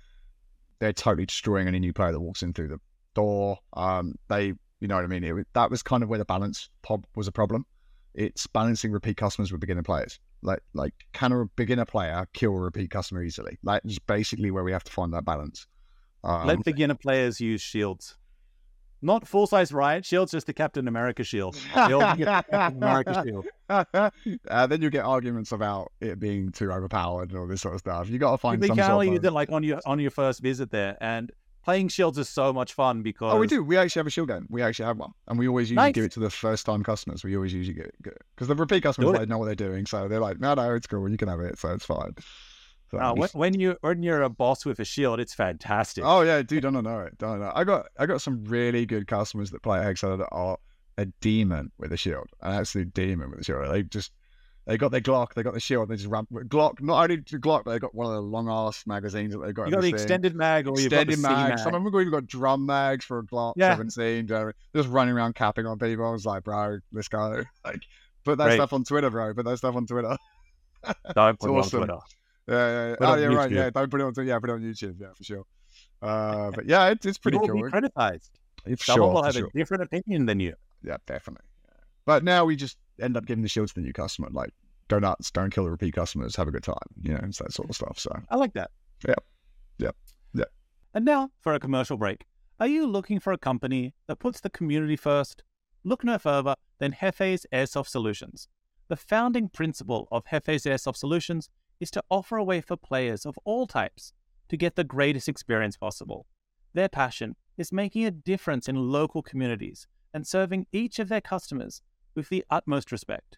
they're totally destroying any new player that walks in through the door. Um, they, you know what I mean? It, that was kind of where the balance pop was a problem. It's balancing repeat customers with beginner players. Like, like can a beginner player kill a repeat customer easily? Like, is basically where we have to find that balance. Um, Let beginner players use shields. Not full size riot shields, just the Captain America shield. Captain America shield. uh, then you get arguments about it being too overpowered and all this sort of stuff. You got to find. Some can only use it like on your on your first visit there, and playing shields is so much fun because. Oh, we do. We actually have a shield game We actually have one, and we always usually nice. give it to the first time customers. We always usually give it because the repeat customers they know what they're doing, so they're like, no, no, it's cool. You can have it, so it's fine. Uh, when, when, you when you're a boss with a shield, it's fantastic. Oh yeah, dude, don't know it. Don't know. I got I got some really good customers that play Hexera that are a demon with a shield, an absolute demon with a shield. They just they got their Glock, they got the shield, they just ran Glock. Not only the Glock, but they got one of the long ass magazines that they got. You got the extended mag, or extended you got the mag. mag. Some of them even got drum mags for a Glock yeah. 17. Just running around capping on people. I was like, bro, let's go. Like, put that Great. stuff on Twitter, bro. Put that stuff on Twitter. Don't put awesome. on Twitter. Yeah, yeah. Oh, yeah, right. Yeah, don't put it on. Yeah, put it on YouTube. Yeah, for sure. Uh, but yeah, it's it's pretty you cool. Be criticized. If Someone sure, will have sure. a different opinion than you. Yeah, definitely. But now we just end up giving the shield to the new customer. Like, go nuts, don't kill the repeat customers, have a good time. You know, it's that sort of stuff. So I like that. Yeah, yeah, yeah. And now for a commercial break. Are you looking for a company that puts the community first? Look no further than Hefe's Airsoft Solutions. The founding principle of Hefe's Airsoft Solutions is to offer a way for players of all types to get the greatest experience possible. Their passion is making a difference in local communities and serving each of their customers with the utmost respect.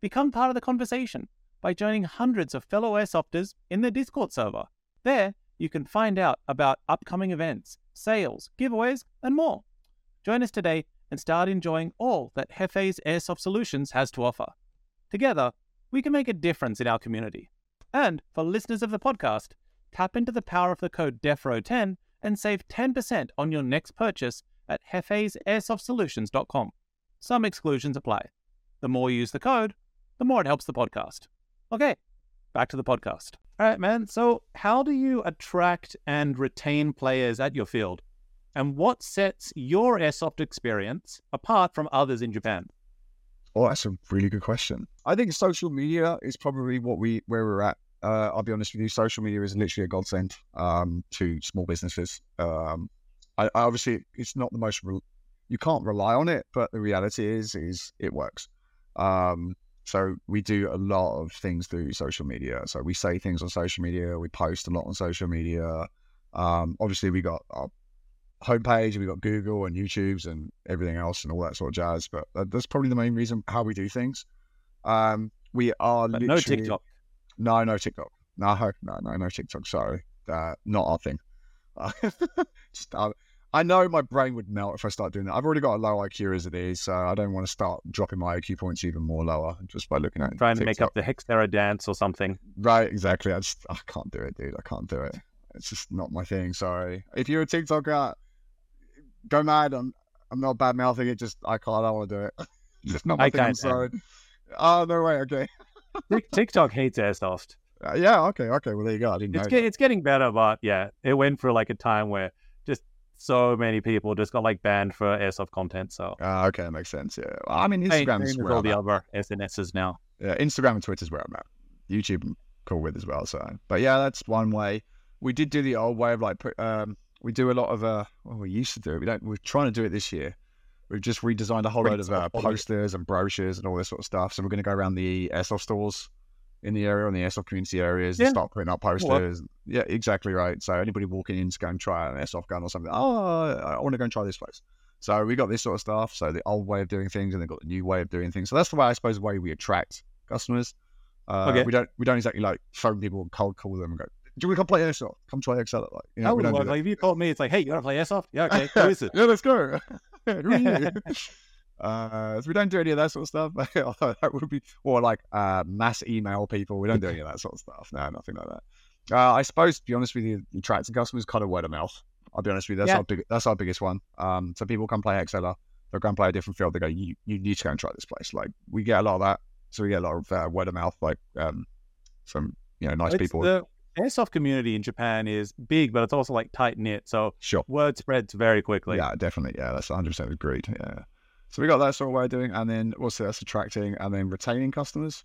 Become part of the conversation by joining hundreds of fellow airsofters in their Discord server. There, you can find out about upcoming events, sales, giveaways, and more. Join us today and start enjoying all that Hefe's Airsoft Solutions has to offer. Together, we can make a difference in our community. And for listeners of the podcast, tap into the power of the code DEFRO10 and save 10% on your next purchase at hefesairsoft.solutions.com. Some exclusions apply. The more you use the code, the more it helps the podcast. Okay, back to the podcast. All right, man. So, how do you attract and retain players at your field? And what sets your airsoft experience apart from others in Japan? Oh, that's a really good question. I think social media is probably what we where we're at. Uh, I'll be honest with you, social media is literally a godsend um, to small businesses. Um, I, I, obviously it's not the most re- you can't rely on it, but the reality is is it works. Um, so we do a lot of things through social media. So we say things on social media, we post a lot on social media. Um, obviously, we got our homepage, we got Google and YouTube's and everything else and all that sort of jazz. But that's probably the main reason how we do things. Um, we are no TikTok. No, no TikTok. No, no, no, no TikTok. Sorry, uh, not our thing. Uh, just, uh, I know my brain would melt if I start doing that. I've already got a low IQ as it is, so I don't want to start dropping my IQ points even more lower just by looking at it. trying TikTok. to make up the Hexera dance or something. Right, exactly. I just I can't do it, dude. I can't do it. It's just not my thing. Sorry. If you're a TikToker, go mad. I'm I'm not bad mouthing it. Just I can't. I don't want to do it. Just not I my thing. I'm sorry. Oh no way. Okay. Tik- TikTok hates airsoft. Uh, yeah. Okay. Okay. Well, there you go. I didn't. It's get, it's getting better, but yeah, it went for like a time where just so many people just got like banned for airsoft content. So Ah, okay, that makes sense. Yeah. Well, I mean, Instagram's same where all I'm the at. other SNSs now. Yeah, Instagram and Twitter's where I'm at. YouTube, I'm cool with as well. So, but yeah, that's one way. We did do the old way of like, um, we do a lot of uh, well, we used to do it. We don't. We're trying to do it this year. We've just redesigned a whole load of uh, Print off all the- posters and brochures and all this sort of stuff. So we're going to go around the airsoft stores in the area, on the airsoft community areas, Yeah. and start putting up posters. Yeah, exactly right. So anybody walking in to go and try an airsoft gun or something, oh, I want to go and try this place. So we got this sort of stuff. So the old way of doing things, and they've got the new way of doing things. So that's the way I suppose the way we attract customers. Uh, Okay. We don't we don't exactly like phone people and cold call them and go, "Do you want to come play airsoft? Come try Excel." Like, you know, I would do love, like if you called me, it's like, hey, you want to play airsoft? Yeah, okay. Who is it? yeah, let's go. Who are you? Uh, so we don't do any of that sort of stuff. that would be, or like uh, mass email people. We don't do any of that sort of stuff. No, nothing like that. Uh, I suppose, to be honest with you, attracting customers kind of word of mouth. I'll be honest with you. That's Yeah. our big. That's our biggest one. Um, so people come play Hexera. They'll go and play a different field. They go, you, you need to go and try this place. Like we get a lot of that. So we get a lot of uh, word of mouth, like um, from you know nice It's people. The airsoft community in Japan is big, but it's also like tight knit. So Sure. word spreads very quickly. yeah, definitely. Yeah, that's 100 percent agreed. Yeah. So we got that sort of way of doing, and then also that's attracting and then retaining customers.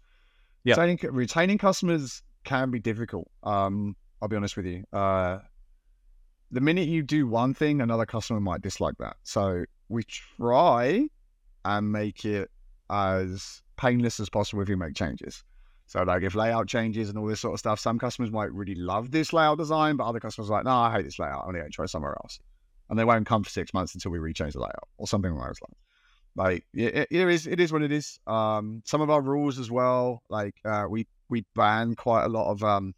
Yeah. Retaining, retaining customers can be difficult. Um, I'll be honest with you. Uh, the minute you do one thing, another customer might dislike that. So we try and make it as painless as possible if you make changes. So like if layout changes and all this sort of stuff, some customers might really love this layout design, but other customers are like, no, I hate this layout. I'm going to try somewhere else. And they won't come for six months until we rechange the layout or something along those lines. Like it, it is, it is what it is. Um, some of our rules as well, like uh, we we ban quite a lot of um,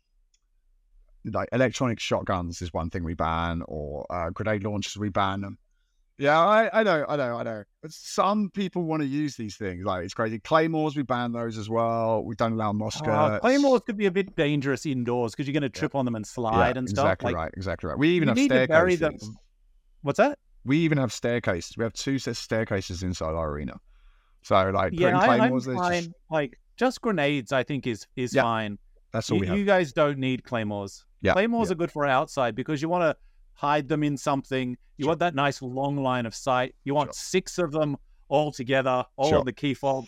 like electronic shotguns is one thing we ban, or uh, grenade launchers we ban them. Yeah, I, I know, I know, I know. But some people want to use these things. Like it's crazy. Claymores, we ban those as well. We don't allow Moscow. Uh, claymores could be a bit dangerous indoors because you're going to trip on them and slide and stuff. Exactly Like, right. Exactly right. We even have need to bury staircases. What's that? We even have staircases. We have two sets of staircases inside our arena. So like Yeah, I, I'm claymores, fine. just, Like just grenades, I think is is Yeah, fine. that's all You, we have. you guys don't need claymores. Yeah, claymores yeah. are good for outside because you want to hide them in something. You Sure. want that nice long line of sight. You want Sure. six of them all together, all Sure. on the key fob.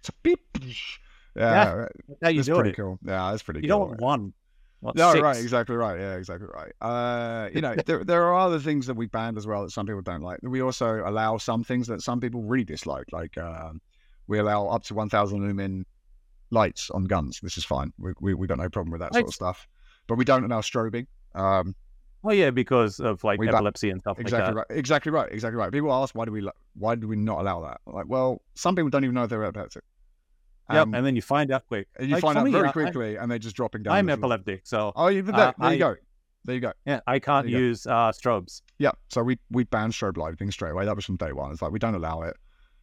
It's a beep. Yeah, Yeah, right. You do pretty it. cool. Yeah, that's pretty cool. You cool. don't want one. Want No, six. right, exactly right. Yeah, exactly right. Uh, you know, there, there are other things that we banned as well that some people don't like. We also allow some things that some people really dislike. Like um, we allow up to 1,000 lumen lights on guns. This is fine. We, we, we got no problem with that sort of stuff. But we don't allow strobing. Um, Oh yeah, because of like We epilepsy and stuff exactly like right. Exactly right. Exactly right. People ask why do we why do we not allow that? Like, well, some people don't even know they're epileptic. that. Yep, Um, and then you find out quick. and you Like, find out very I- quickly, and they're just dropping down. I'm epileptic, so Oh, you, there, Uh, there you I- go. There you go. yeah, I can't There you use uh, strobes. Yeah, so we we banned strobe lighting straight away. That was from day one. It's like we don't allow it.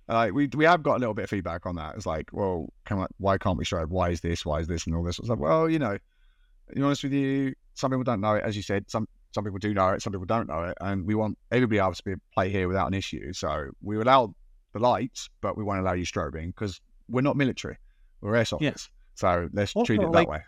Like we we have got a little bit of feedback on that. It's like, well, can we, why can't we strobe? Why is this? Why is this? And all this. It's like, well, you know, to be honest with you, some people don't know it. As you said, some some people do know it. Some people don't know it, and we want everybody else to be able to play here without an issue. So we allow the lights, but we won't allow you strobing because we're not military. We're airsofters. Yeah. So let's Also, treat it that like, way.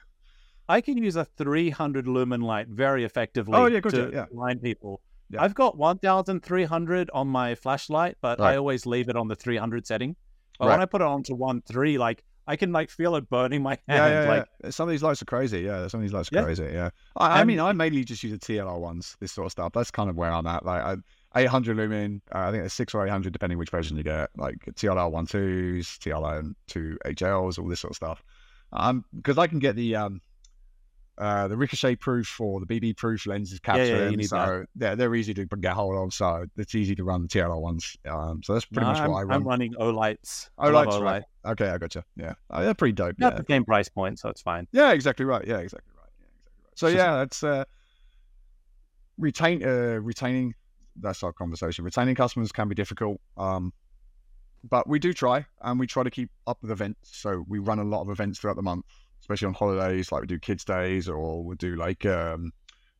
I can use a 300 lumen light very effectively Oh, yeah, good, to yeah, blind people. Yeah. I've got 1,300 on my flashlight, but I always leave it on the 300 setting. But Right. when I put it onto one three, like I can like feel it burning my hand. Yeah, yeah, like yeah. Some of these lights are crazy. Yeah, some of these lights are crazy. Yeah. I, I mean, I mainly just use the TLR ones, this sort of stuff. That's kind of where I'm at. Like, I, 800 lumen, uh, I think it's six or 800, depending which version you get. Like TLR one twos, TLR two HLs, all this sort of stuff. Um, because I can get the um, uh, the ricochet proof or the BB proof lenses caps Yeah, yeah, them. so they're they're easy to get hold of. So it's easy to run the TLR ones. Um, so that's pretty no, much I'm, what I I'm running Olights. Oh, lights, right. Okay, I gotcha. Yeah, oh, they're pretty dope. Not Yeah, the same price point, so it's fine. yeah, exactly right. Yeah, exactly right. Yeah, exactly right. So So- yeah, that's uh, retain uh, retaining. That's our conversation. Retaining customers can be difficult, um, but we do try, and we try to keep up with events. So we run a lot of events throughout the month, especially on holidays. Like we do kids' days, or we'll do like um,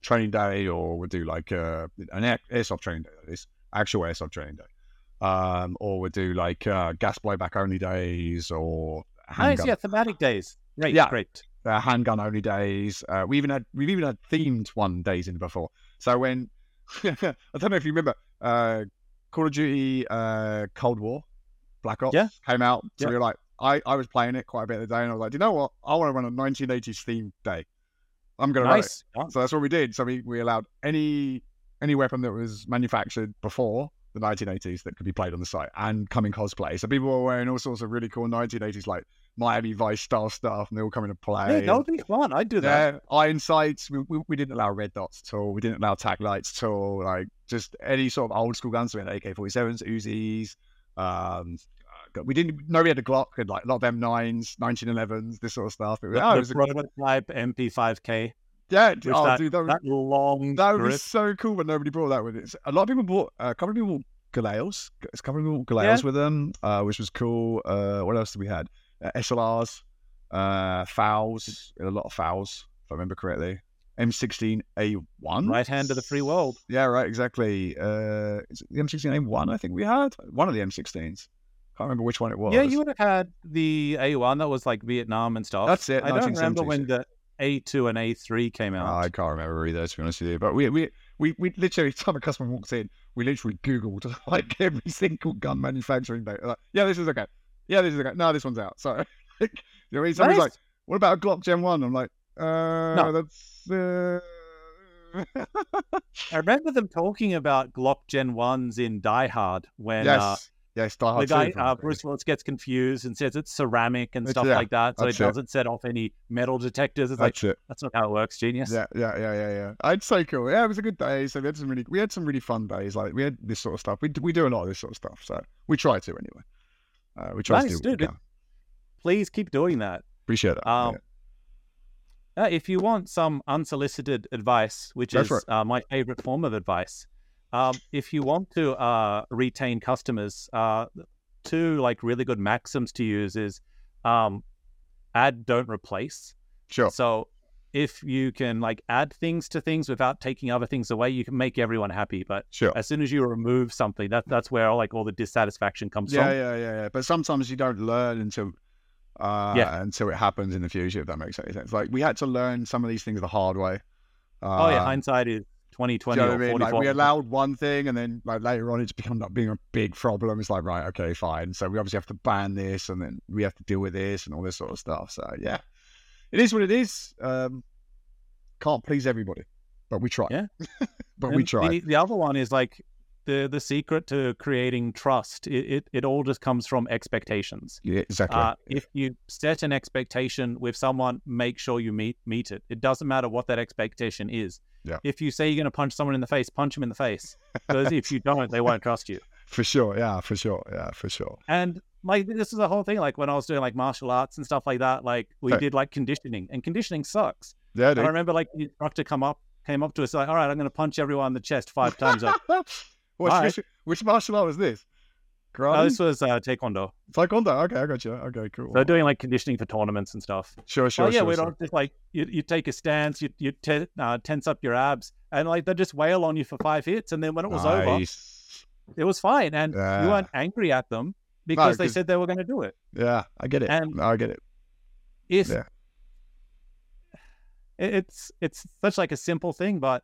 training day, or we'll do like uh, an air- airsoft training day. That is actual airsoft training day. um, or we'll do like uh, gas blowback only days or Nice, handgun, yeah, thematic days. Great, Yeah. great. uh, handgun only days. Uh, we even had we've even had themed one days in before. So when I don't know if you remember uh, Call of Duty uh, Cold War Black Ops Yeah. came out. So Yeah. we were like, I, I was playing it quite a bit of the day, and I was like, "Do you know what? I want to run a 1980s theme day. I'm going to run it. So that's what we did. So we, we allowed any any weapon that was manufactured before the 1980s that could be played on the site and come in cosplay. So people were wearing all sorts of really cool 1980s like Miami Vice style stuff, and they all come into play. Hey, that would be fun. I'd do that. Yeah, iron sights. We, we, we didn't allow red dots at all. We didn't allow tag lights at all. Like just any sort of old school guns. We had AK 47s, Uzis. Um, uh, we didn't know we had a Glock and like a lot of M9s, 1911s, this sort of stuff. It was, The, oh, it was a- prototype MP5K yeah, oh, that, dude, that was, that long that grip. so cool, but nobody brought that with it. A lot of people bought, uh, a couple of people Galils, a couple of people Galils Yeah. with them, uh, which was cool. Uh, what else did we had? Uh, SLRs, uh, FALs, a lot of FALs, if I remember correctly. M16A1, Right hand of the free world. Yeah, right, exactly. Uh, is it the M16A1? I think we had one of the M16s. Can't remember which one it was. Yeah, you would have had the A1 that was like Vietnam and stuff. That's it, I don't remember when the A2 and A3 came out. Oh, I can't remember either, to be honest with you. But we we we, we literally, every time a customer walks in, we literally Googled like every single gun manufacturing date. Like, yeah, this is okay. Yeah, this is okay. No, this one's out. Sorry. you know, what I mean? somebody's Nice. like, what about a Glock Gen 1? I'm like, uh, no. that's. Uh... I remember them talking about Glock Gen 1s in Die Hard when yes. Yes, Die the guy, uh. Bruce Willis gets confused and says it's ceramic and It's- stuff yeah, like that, so it it. doesn't set off any metal detectors. It's like, That's it. that's not how it works, genius. Yeah, yeah, yeah, yeah, yeah. I'd say cool. Yeah, it was a good day. So we had some really, we had some really fun days. Like we had this sort of stuff. We we do a lot of this sort of stuff. So we try to anyway. Uh, we try Nice, to do dude. Please keep doing that. Appreciate that. Um, yeah. Uh, if you want some unsolicited advice, which is uh, my favorite form of advice, um, if you want to uh, retain customers, uh, two like really good maxims to use is um, add, don't replace. Sure. So if you can like add things to things without taking other things away, you can make everyone happy. But Sure. as soon as you remove something, that that's where like all the dissatisfaction comes Yeah, from. yeah, yeah, yeah. But sometimes you don't learn until uh Yeah. until it happens in the future, if that makes any sense. Like we had to learn some of these things the hard way. Oh yeah, Um, hindsight is twenty do you know or I mean? Like we allowed one thing, and then like later on, it's become like being a big problem. It's like right, okay, fine. So we obviously have to ban this, and then we have to deal with this and all this sort of stuff. So yeah, it is what it is. Um, can't please everybody, but we try. Yeah. but we try. The, the other one is like the the secret to creating trust. It it, it all just comes from expectations. Yeah, exactly. Uh, if you set an expectation with someone, make sure you meet meet it. It doesn't matter what that expectation is. Yeah. If you say you're going to punch someone in the face, punch them in the face. Because if you don't, they won't trust you. for sure. Yeah, for sure. Yeah, for sure. And like this is the whole thing. Like when I was doing like martial arts and stuff like that, like we Hey. did like conditioning, and conditioning sucks. Yeah, I remember like the instructor come up came up to us like, all right, I'm going to punch everyone in the chest five times. Like, Which, which, which martial art was this? oh, Karate? this was uh, taekwondo. Taekwondo. Okay, I got you. Okay, cool. So doing like conditioning for tournaments and stuff. sure, sure, oh yeah, sure. we sure. don't just like you, you take a stance, you you te- uh, tense up your abs, and like they just wail on you for five hits, and then when it was over, it was fine, and Yeah. you weren't angry at them because they said they were going to do it. Yeah, I get it. And- No, I get it. If Yeah. it- it's it's such like a simple thing, but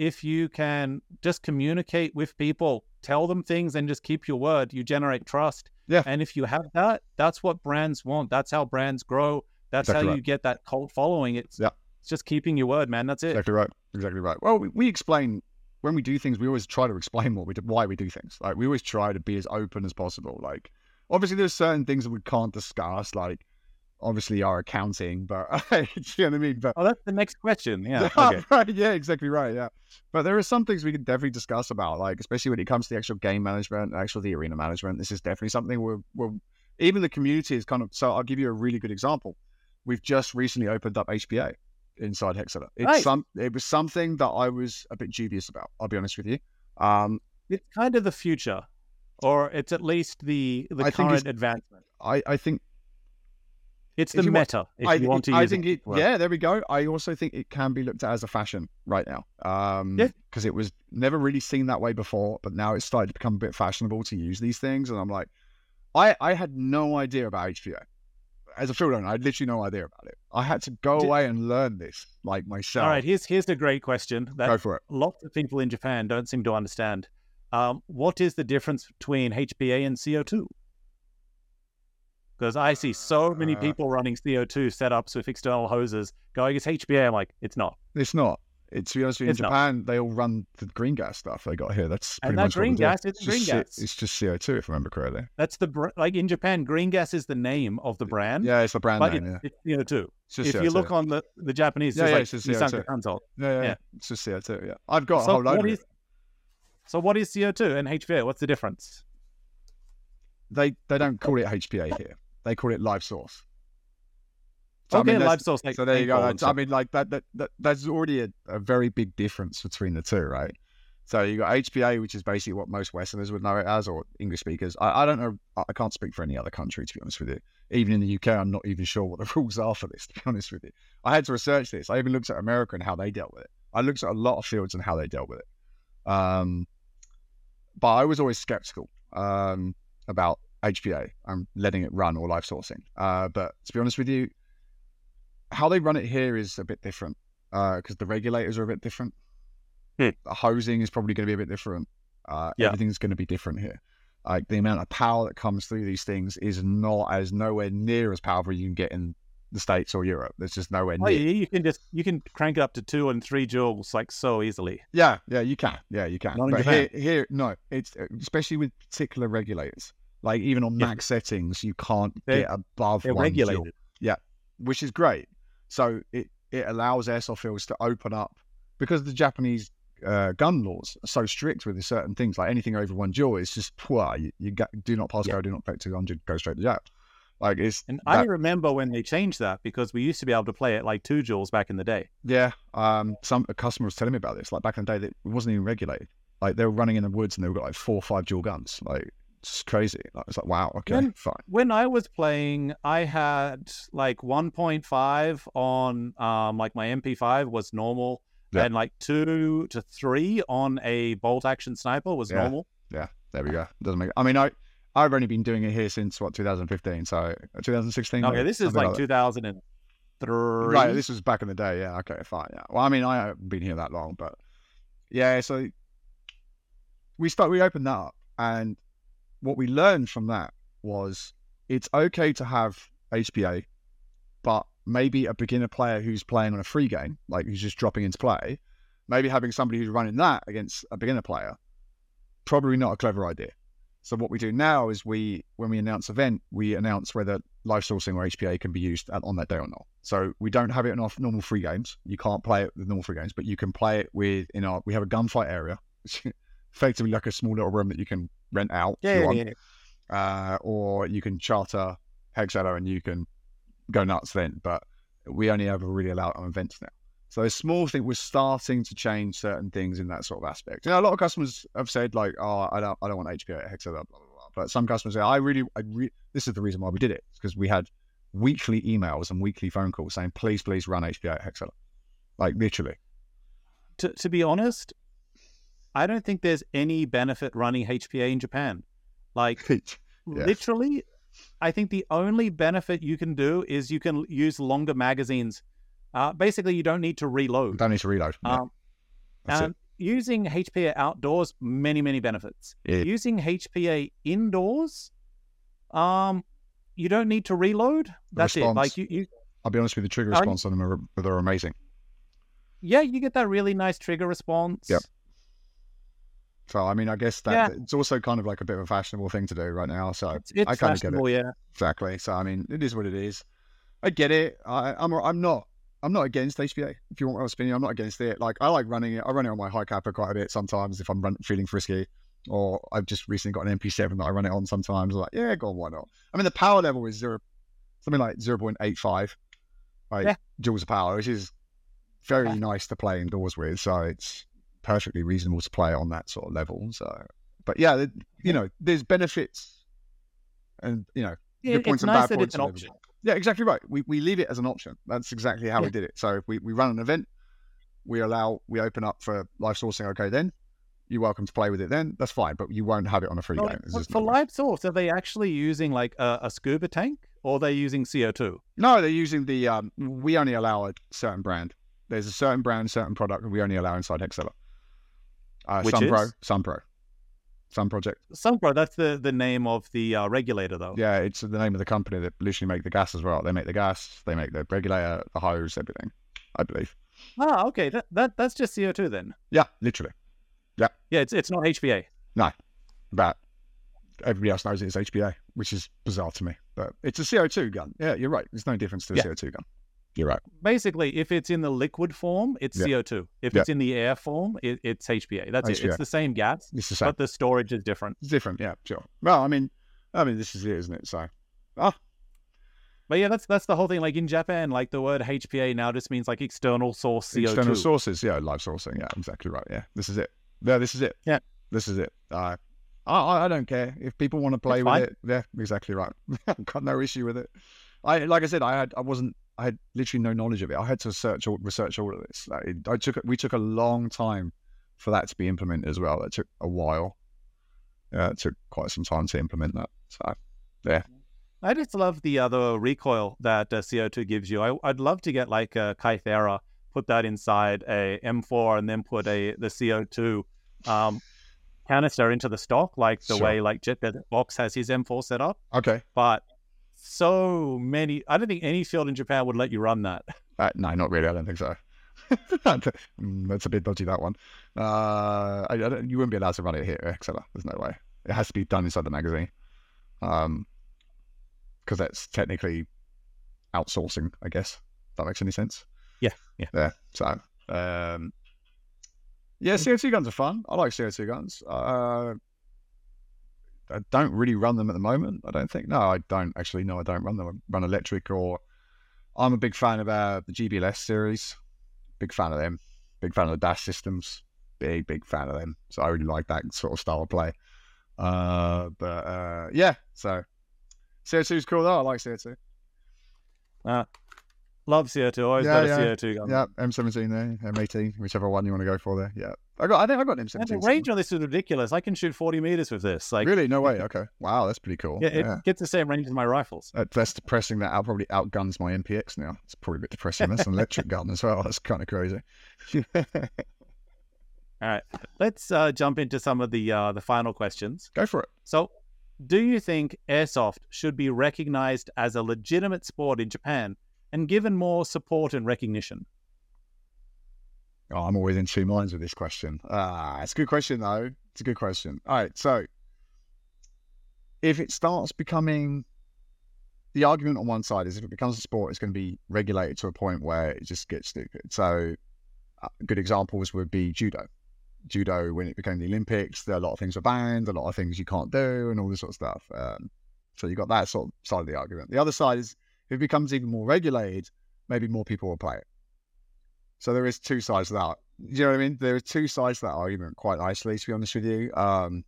if you can just communicate with people, tell them things, and just keep your word, you generate trust. Yeah. And if you have that, that's what brands want. That's how brands grow. That's Exactly how right. you get that cult following. It's Yeah. it's just keeping your word, man. That's it. Exactly right. Exactly right. Well, we, we explain when we do things. We always try to explain what we do, why we do things. Like we always try to be as open as possible. Like obviously, there's certain things that we can't discuss. Like obviously our accounting, but you know what I mean. But Oh, that's the next question. Yeah. Okay. right. Yeah, exactly right. Yeah. But there are some things we can definitely discuss about, like especially when it comes to the actual game management, actual the arena management. This is definitely something we're, we're even the community is kind of. So I'll give you a really good example. We've just recently opened up HPA inside Hexera. It's Nice. some. It was something that I was a bit dubious about. I'll be honest with you. Um, It's kind of the future, or it's at least the the I current advancement. I I think It's the you want- meta. If I, you want to I use think it, word. yeah, there we go. I also think it can be looked at as a fashion right now. Um, Yeah. because it was never really seen that way before, but now it's started to become a bit fashionable to use these things. And I'm like, I, I had no idea about HPA. As a field owner, I had literally no idea about it. I had to go Did- away and learn this, like myself. All right, here's here's a great question that go for it. lots of people in Japan don't seem to understand. Um, what is the difference between HPA and CO2? Because I see so many Uh, people running CO2 setups with external hoses going, it's HPA. I'm like, it's not. It's not. It's to be honest with you, in It's not. Japan, they all run the green gas stuff they got here. That's pretty And that much green gas It's isn't green just gas. It's just CO2, if I remember correctly. That's the, br- like in Japan, green gas is the name of the brand, Yeah, it's the brand name. it, yeah. it's CO2. It's just If you CO2. look on the, the Japanese, Yeah, it's yeah, like it's just Nissan CO2. console. yeah, yeah, yeah. it's just CO2. Yeah, I've got a So whole load is, so what is CO2 and HPA? What's the difference? They they don't call it HPA here. They call it live source. So, I okay, mean, live source. Like so there you go. I mean, like that, that, that that's already a, a very big difference between the two, right? So you got HPA, which is basically what most Westerners would know it as, or English speakers. I, I don't know. I I can't speak for any other country, to be honest with you. Even in the UK, I'm not even sure what the rules are for this. To be honest with you, I had to research this. I even looked at America and how they dealt with it. I looked at a lot of fields and how they dealt with it. Um, but I was always skeptical um, about HPA and letting it run or live sourcing. Uh, but to be honest with you, how they run it here is a bit different because the regulators are a bit different. Hmm. The hosing is probably going to be a bit different. Uh, Yeah. Everything's going to be different here. Like the amount of power that comes through these things is not as nowhere near as powerful you can get in the states or Europe. There's just nowhere Oh, near. yeah, you can just you can crank it up to two and three joules like so easily. Yeah, yeah, you can. Yeah, you can. Not but here, here, no, it's especially with particular regulators. Like even on Yeah. max settings, you can't They're- get above They're one joule. regulated. which is great. So it, it allows airsoft fields to open up because the Japanese uh, gun laws are so strict with certain things, like anything over one joule is just poor. You, you get, do not pass Yeah. go, do not affect 200, go straight to jail. Like it's And I remember when they changed that because we used to be able to play it like two joules back in the day. yeah. Um, some a customer was telling me about this. Like back in the day, that it wasn't even regulated. Like they were running in the woods and they were got like four or five dual guns. Like it's crazy. Like, it's like wow, okay, When- fine. When I was playing, I had like 1.5 on um like my MP5 was normal, Yeah. and like two to three on a bolt action sniper was Yeah. normal. Yeah, there we go. Doesn't make. I mean, I I've only been doing it here since what 2015. So uh, 2016. Okay, this is like that. 2003. Right, this was back in the day. Yeah, okay, fine. Yeah. Well, I mean, I haven't been here that long, but yeah. So we start. We opened that up, and what we learned from that was it's okay to have HPA, but maybe a beginner player who's playing on a free game, like who's just dropping into play, maybe having somebody who's running that against a beginner player, probably not a clever idea. So what we do now is we, when we announce event, we announce whether live sourcing or HPA can be used on that day or not. So we don't have it in our normal free games. You can't play it with normal free games, but you can play it with in our. We have a gunfight area, effectively like a small little room that you can rent out. if you Yeah, want yeah, yeah. uh, or you can charter Hexera and you can go nuts then. But we only ever really allow it on events now. So a small thing, we're starting to change certain things in that sort of aspect. You know, a lot of customers have said like, "Oh, I don't, I don't want HPA at Hexera," blah blah blah. But some customers say, "I really, I re-, this is the reason why we did it because we had weekly emails and weekly phone calls saying, please, please run HPA at Hexera." Like literally. To, to be honest, I don't think there's any benefit running HPA in Japan. Like Yeah. literally, I think the only benefit you can do is you can use longer magazines. Uh, basically, you don't need to reload. don't need to reload. Um, and using HPA outdoors, many many benefits. Yeah. Using HPA indoors, um, you don't need to reload. That's it. Like you, you, I'll be honest with you, the trigger response on them are, they're amazing. yeah, you get that really nice trigger response. Yep. So I mean, I guess that Yeah. it's also kind of like a bit of a fashionable thing to do right now. So It's, it's I kind of get it yeah. exactly. So I mean, it is what it is. I get it. I, I'm I'm not I'm not against HPA. If you want my opinion, I'm not against it. Like I like running it. I run it on my high capper quite a bit sometimes if I'm run, feeling frisky. Or I've just recently got an MP7 that I run it on sometimes. I'm like, yeah, go on, why not? I mean, the power level is zero, something like 0.85, like Yeah. joules of power, which is very nice to play indoors with. So it's perfectly reasonable to play on that sort of level. So, but yeah, you know, there's benefits, and you know, Yeah, good points it's and nice bad that points it's an option. Yeah, exactly right. We, we leave it as an option. That's exactly how Yeah. we did it. So if we, we run an event, we allow, we open up for live sourcing. Okay, then you're welcome to play with it then. That's fine, but you won't have it on a free So, game. It's for- live source, are they actually using like a, a scuba tank or are they using CO2? No, they're using the, um, we only allow a certain brand. There's a certain brand, certain product we only allow inside Hexera. Uh, Which Sunpro, is? Sunpro, Sun Project. Sunpro, that's the, the name of the uh, regulator though. Yeah, it's the name of the company that literally make the gas as well. They make the gas, they make the regulator, the hose, everything, I believe. Ah, okay. That, that that's just CO2 then. Yeah, literally. Yeah, Yeah, it's it's not no But everybody else knows it is HPA, which is bizarre to me. But it's a CO2 gun. Yeah, you're right. There's no difference to a Yeah. CO2 gun. You're right. Basically, if it's in the liquid form, it's Yeah. CO2. If Yeah. it's in the air form, it, it's HPA. That's it. It's the same gas, It's the same. but the storage is different. It's different. Yeah, sure. Well, I mean, I mean, this is it, isn't it? So, ah, But yeah, that's that's the whole thing. Like in Japan, like the word HPA now just means like external source CO2. external sources. Yeah, live sourcing. Yeah, exactly right. Yeah, this is it. Yeah, this is it. Yeah. this is it. Uh, I, I I don't care if people want to play with it. Yeah, exactly right. I've got no issue with it. I like I said, I had I wasn't I had literally no knowledge of it. I had to search all, research all of this. Like, I took we took a long time for that to be implemented as well. It took a while. Yeah, it took quite some time to implement that. So yeah. I just love the other recoil that uh, CO2 gives you. I, I'd love to get like a Kythera, put that inside a M4, and then put a the CO2 um, canister into the stock, like the Sure. way like Jetbed Box has his M4 set up. okay, But so many, I don't think any field in Japan would let you run that. Uh, no, not really. I don't think so. Mm, That's a bit dodgy. That one. Uh, I, I don't, you wouldn't be allowed to run it here, Hexera. There's no way. It has to be done inside the magazine. Um, because that's technically outsourcing, I guess. If that makes any sense. Yeah, yeah. Yeah. So, um, yeah, CO2 guns are fun. I like CO2 guns. Uh, I don't really run them at the moment. I don't think. No, I don't actually. No, I don't run them. I run electric or. I'm a big fan of uh, the GBLS series. Big fan of them. Big fan of the dash systems. Big big fan of them. So I really like that sort of style of play. Uh, but uh, yeah, so CO2 is cool though. I like CO2. Love CO2, always Yeah, got a yeah. CO2 gun. Yeah, M17 there, M18, whichever one you want to go for there. Yeah, I got. I think I got an M17. And the range on this is ridiculous. I can shoot 40 meters with this. Like, really? No way. Okay. Wow, that's pretty cool. yeah, it yeah. gets the same range as my rifles. That, that's depressing. That out probably outguns my MPX now. It's probably a bit depressing. That's an electric gun as well. That's kind of crazy. All right, let's uh, jump into some of the uh, the final questions. Go for it. So, do you think airsoft should be recognized as a legitimate sport in Japan and given more support and recognition? Oh, I'm always in two minds with this question. Ah, it's a good question though. It's a good question. All right, so if it starts becoming the argument on one side is if it becomes a sport, it's going to be regulated to a point where it just gets stupid. So, uh, good examples would be judo. Judo, when it became the Olympics, there a lot of things were banned, a lot of things you can't do, and all this sort of stuff. Um, so you've got that sort of side of the argument. The other side is if it becomes even more regulated, maybe more people will play it. So there is two sides to that. Do you know what I mean? There are two sides to that argument, quite nicely, to be honest with you. Um,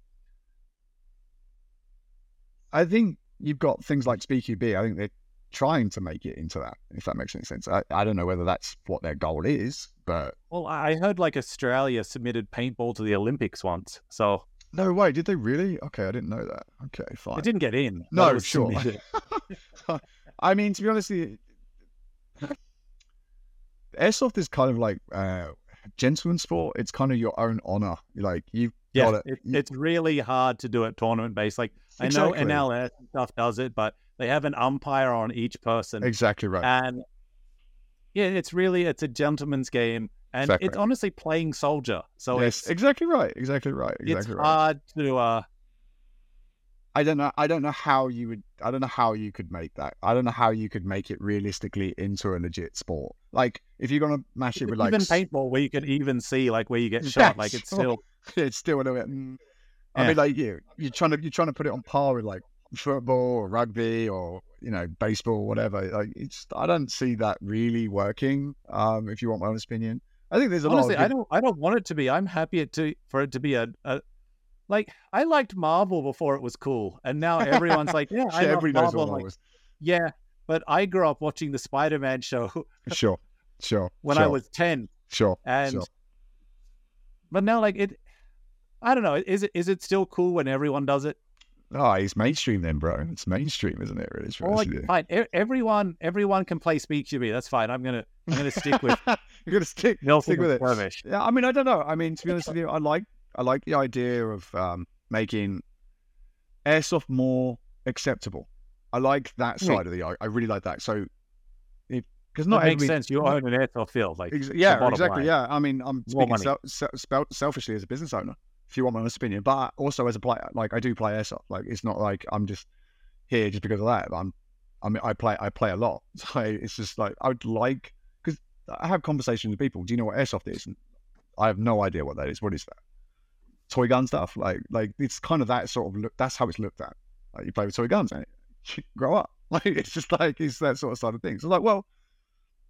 I think you've got things like SpeedQB. I think they're trying to make it into that, if that makes any sense. I, I don't know whether that's what their goal is, but Well, I heard like Australia submitted paintball to the Olympics once, so no way. Did they really? Okay, I didn't know that. Okay, fine. it didn't get in. No, sure. I mean, to be honest, with you, airsoft is kind of like uh, gentleman sport. It's kind of your own honor. Like you've Yeah, got it, you- it's really hard to do it tournament based. Like I know Exactly. NLS and stuff does it, but they have an umpire on each person, exactly right. and yeah, it's really it's a gentleman's game, and Exactly. it's honestly playing soldier. So yes, it's exactly right. Exactly right. it's right. hard to uh I don't know. I don't know how you would. I don't know how you could make that. I don't know how you could make it realistically into a legit sport. Like if you're gonna mash it with like even paintball where you can even see like where you get shot. Like it's still it's still a little bit. mm. I mean, like you, you're trying to you're trying to put it on par with like football or rugby or you know baseball or whatever. Like it's I don't see that really working. Um, if you want my honest opinion, I think there's a honestly lot. I Of don't I don't want it to be. I'm happy it to for it to be a, a like I liked Marvel before it was cool, and now everyone's like, yeah, everybody knows Marvel. what like, was. yeah, but I grew up watching the Spider-Man show Sure, sure. when sure, I was ten, sure, and sure. but now like it, I don't know. Is it is it still cool when everyone does it? Oh, it's mainstream then, bro. It's mainstream, isn't it? Really, Or like, fine, e- everyone everyone can play Speak to Me. That's fine. I'm gonna I'm gonna stick with You're gonna stick, Nelson stick with it. Flemish. Yeah, I mean, I don't know. I mean, to be honest with you, I like I like the idea of um, making airsoft more acceptable. I like that Yeah. side of the. ar- I really like that. So, because That not makes every, sense. You own an airsoft field, like Ex- yeah, exactly. line. Yeah, I mean, I'm speaking sel- sel- selfishly as a business owner, if you want my honest opinion, but also as a player. Like I do play airsoft. Like it's not like I'm just here just because of that. I'm, I mean, I play, I play a lot. So it's just like I would like because I have conversations with people. Do you know what airsoft is? And I have no idea what that is. What is that? Toy gun stuff. Like, like it's kind of that sort of look. That's how it's looked at. Like you play with toy guns, and you grow up. Like it's just like it's that sort of side of things. So like, well,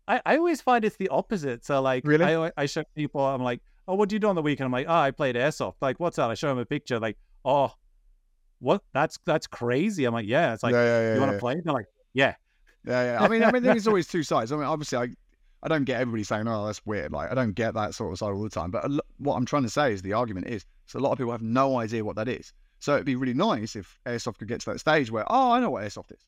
I, I always find it's the opposite. So like, Really? I I show people, I'm like, oh, what do you do on the weekend? I'm like, oh, I played airsoft. Like, what's that? I show them a picture. Like, oh, what? That's that's crazy. I'm like, yeah. It's like, yeah, yeah, yeah, you want to play? They're like, yeah. Yeah, yeah. I mean, I mean, there's always two sides. I mean, obviously, I, I don't get everybody saying, "Oh, that's weird." Like, I don't get that sort of side all the time. But a lo- what I'm trying to say is the argument is, so a lot of people have no idea what that is. So it'd be really nice if airsoft could get to that stage where, oh, I know what airsoft is.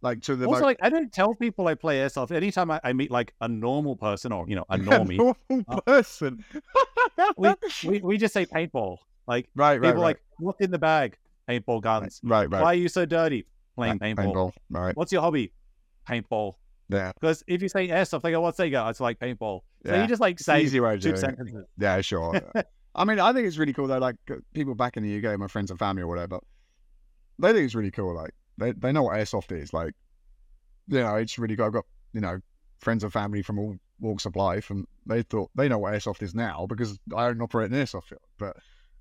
Like to the also, mo- like, I don't tell people I play airsoft. Anytime I, I meet like a normal person or you know a normie, normal Uh, person. we, we we just say paintball. Like right, right, people right. like, what's in the bag? Paintball guns. right, right. Why are you so dirty? Playing Right, paintball. Right. What's your hobby? Paintball. Yeah. Because if you say airsoft, they go, "What's Sega?" It's like paintball. So Yeah. you just like say easy way of two it. sentences. Yeah, sure. I mean, I think it's really cool though. Like uh, people back in the UK, my friends and family or whatever, they think it's really cool. Like they, they know what airsoft is. Like, you know, it's really cool. I've got you know friends and family from all walks of life, and they thought they know what airsoft is now because I don't operate an airsoft field. But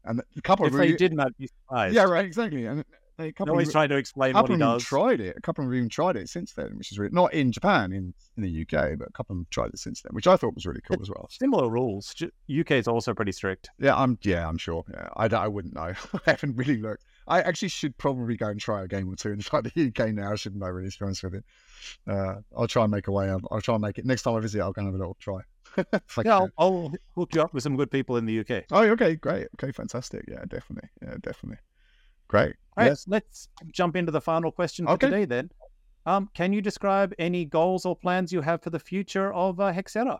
and a couple If of they really, didn't, I'd be surprised. yeah, right, exactly. And they couple always of, trying to explain what he does. tried it. A couple of them even tried it since then, which is really not in Japan, in in the UK, but a couple of them tried it since then, which I thought was really cool as well. Similar rules. UK is also pretty strict. Yeah, I'm. Yeah, I'm sure. Yeah, I, I wouldn't know. I haven't really looked. I actually should probably go and try a game or two inside the UK now. I shouldn't I? Really, to be honest with you, uh, I'll try and make a way. I'll, I'll try and make it next time I visit. I'll go and have a little try. Yeah, I'll. I'll hook you up with some good people in the UK. Oh, okay, great. Okay, fantastic. Yeah, definitely. Yeah, definitely. Great. All right, Yes. let's jump into the final question for Okay. today then. Um, can you describe any goals or plans you have for the future of uh, Hexera?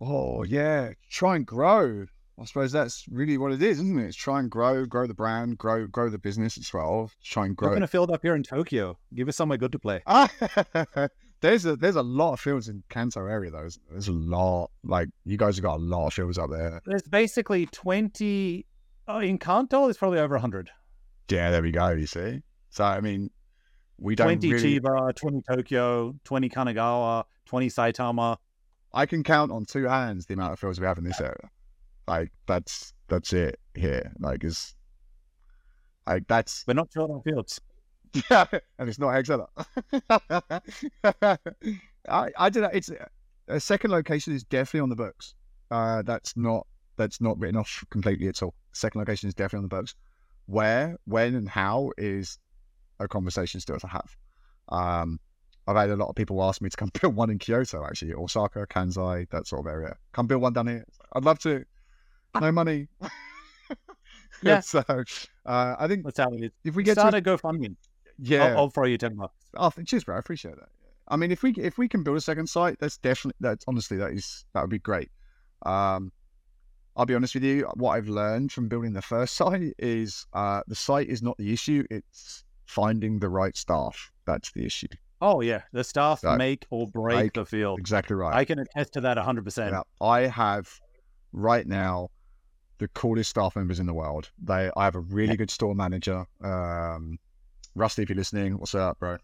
Oh yeah, try and grow. I suppose that's really what it is, isn't it? It's try and grow, grow the brand, grow, grow the business as well. Try and grow. We're going to field up here in Tokyo. Give us somewhere good to play. Ah, there's a there's a lot of fields in Kanto area though. There's, there's a lot. Like you guys have got a lot of fields up there. There's basically 20. Oh, in Kanto, there's probably over 100. Yeah, there we go. You see. So I mean, we don't 20 really. Chiba, 20 Tokyo, 20 Kanagawa, 20 Saitama. I can count on two hands the amount of fields we have in this area. Like that's that's it here. Like is like that's We're not short on fields. and it's not Exeter. I I don't know. It's a second location is definitely on the books. Uh, that's not that's not written off completely at all. Second location is definitely on the books. Where, when, and how is a conversation still to have. Um, I've had a lot of people ask me to come build one in Kyoto, actually, Osaka, Kansai, that sort of area. Come build one down here. I'd love to. No money. Yeah. so uh, I think That's how it is. if we get Start to a GoFundMe. yeah, I'll, I'll throw you 10 bucks. Oh, cheers, bro. I appreciate that. I mean, if we if we can build a second site, that's definitely that's honestly that is that would be great. Um, I'll be honest with you. What I've learned from building the first site is uh, the site is not the issue. It's finding the right staff. That's the issue. Oh, yeah. The staff Right. make or break Like, the field. Exactly right. I can attest to that 100%. Yeah, I have right now the coolest staff members in the world. They, I have a really good store manager. Um, Rusty, if you're listening, what's up, bro?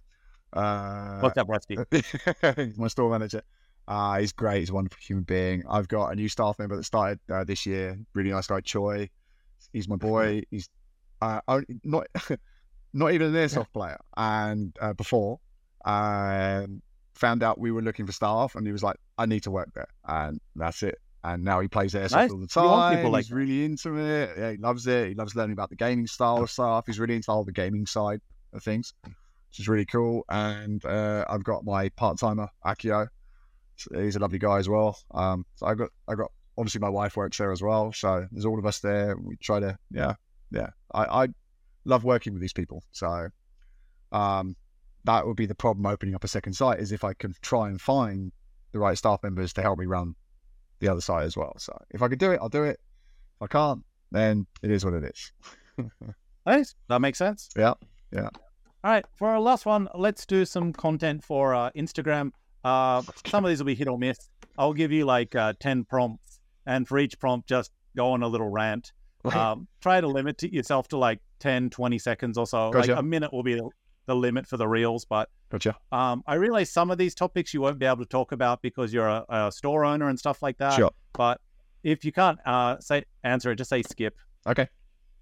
Uh, What's up, Rusty? My store manager. Uh, he's great. He's a wonderful human being. I've got a new staff member that started uh, this year. Really nice guy, Choi. He's my boy. He's uh, only- not not even an airsoft player. And uh, before, um, found out we were looking for staff, and he was like, "I need to work there," and that's it. And now he plays airsoft Nice. all the time. people like he's really into it. Yeah, he loves it. He loves learning about the gaming style of stuff. He's really into all the gaming side of things. which is really cool. And uh, I've got my part timer Akio. He's a lovely guy as well. Um, so I got I got obviously my wife works there as well. So there's all of us there. We try to yeah yeah. I, I love working with these people. So um, that would be the problem opening up a second site is if I can try and find the right staff members to help me run the other side as well. So if I could do it, I'll do it. If I can't, then it is what it is. Nice. That makes sense. Yeah. Yeah. All right. For our last one, let's do some content for uh, Instagram. Uh, some of these will be hit or miss. I'll give you like uh, 10 prompts, and for each prompt, just go on a little rant. Um, try to limit it yourself to like 10, 20 seconds or so. Gotcha. Like a minute will be the, the limit for the reels. But Gotcha. um, I realize some of these topics you won't be able to talk about because you're a, a store owner and stuff like that. Sure. But if you can't uh, say answer it, just say skip, Okay.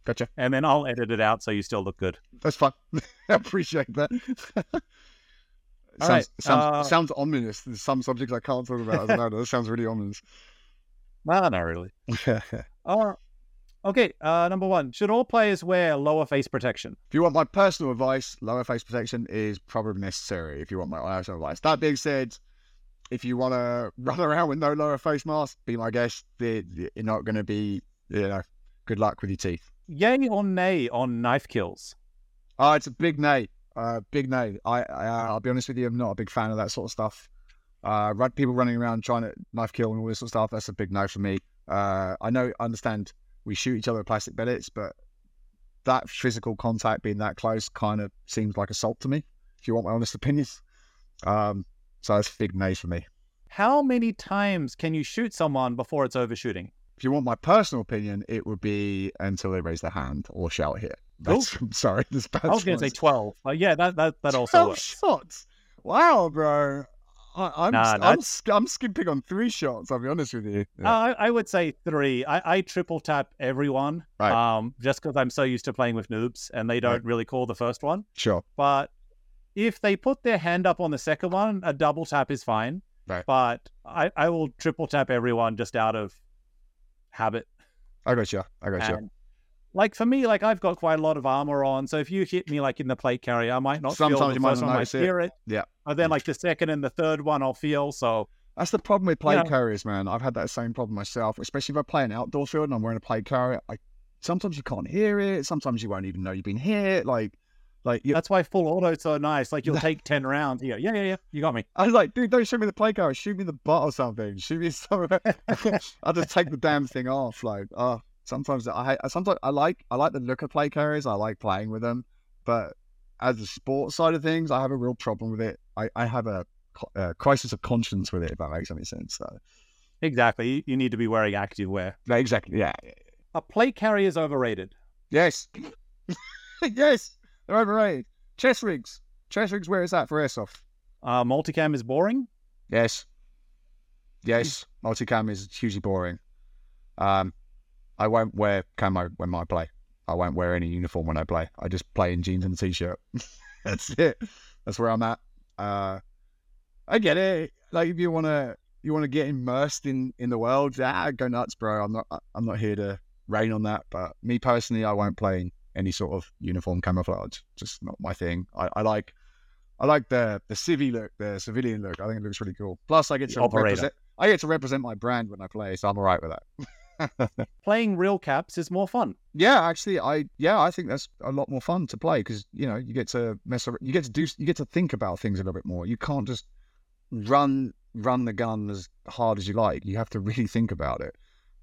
Gotcha. and then I'll edit it out so you still look good. That's fine. I appreciate that. All sounds, right, sounds, uh, sounds ominous. There's some subjects I can't talk about. I don't know. That sounds really ominous. No, not really. Uh, okay, uh, number one. Should all players wear lower face protection? If you want my personal advice, lower face protection is probably necessary if you want my personal advice. That being said, if you want to run around with no lower face mask, be my guest. You're you're not going to be, you know, good luck with your teeth. Yay or nay on knife kills? Oh, it's a big nay. Uh, big no. I, I, I'll be honest with you, I'm not a big fan of that sort of stuff. Uh, people running around trying to knife kill and all this sort of stuff, that's a big no for me. Uh, I know, I understand we shoot each other with plastic pellets, but that physical contact being that close kind of seems like assault to me, if you want my honest opinion. Um, so it's a big no for me. How many times can you shoot someone before it's overshooting? If you want my personal opinion, it would be until they raise their hand or shout hit. That's, I'm sorry. This I was going to say 12. But yeah, that, that, that also 12 works. shots. Wow, bro. I, I'm, Nah, I'm, I'm skipping on three shots. I'll be honest with you. Yeah. Uh, I, I would say three. I, I triple tap everyone, Right. um, just because I'm so used to playing with noobs and they don't Right. really call the first one. sure. But if they put their hand up on the second one, a double tap is fine. Right. But I, I will triple tap everyone just out of habit. I got you. I got you. Like for me, like I've got quite a lot of armor on, so if you hit me like in the plate carrier, I might not feel Sometimes the you might not notice it. hear it. Yeah. and then like the second and the third one, I'll feel. So That's the problem with plate know- carriers, man. I've had that same problem myself, especially if I play an outdoor field and I'm wearing a plate carrier. I sometimes you can't hear it. Sometimes you won't even know you've been hit. Like, like you, that's why full auto's so nice. Like you'll take ten rounds. You go, yeah, yeah, yeah, you got me. I was like, dude, don't shoot me the plate carrier. Shoot me the butt or something. Shoot me something. I just take the damn thing off. Like, oh, sometimes I. Sometimes I like. I like the look of plate carriers. I like playing with them, but as the sports side of things, I have a real problem with it. I, I have a, a crisis of conscience with it. If that makes any sense. So, Exactly. You, need to be wearing active wear. exactly. Yeah. A plate carrier is overrated. Yes. yes. They're overrated. Chest rigs. Chest rigs. Where is that for airsoft? Uh, multicam is boring. Yes. Yes. Multicam is hugely boring. Um, I won't wear camo when I play. I won't wear any uniform when I play. I just play in jeans and a t-shirt. That's it. That's where I'm at. Uh, I get it. Like if you want to, you want to get immersed in in the world. Ah, go nuts, bro. I'm not. I'm not here to rain on that. But me personally, I won't play in any sort of uniform camouflage. Just not my thing. I, I like. I like the the civvy look, the civilian look. I think it looks really cool. Plus, I get The to operator. represent. I get to represent my brand when I play, so I'm alright with that. Playing real caps is more fun. Yeah, actually, I yeah, I think that's a lot more fun to play because you know you get to mess around, you get to do, you get to think about things a little bit more. You can't just run run the gun as hard as you like. You have to really think about it.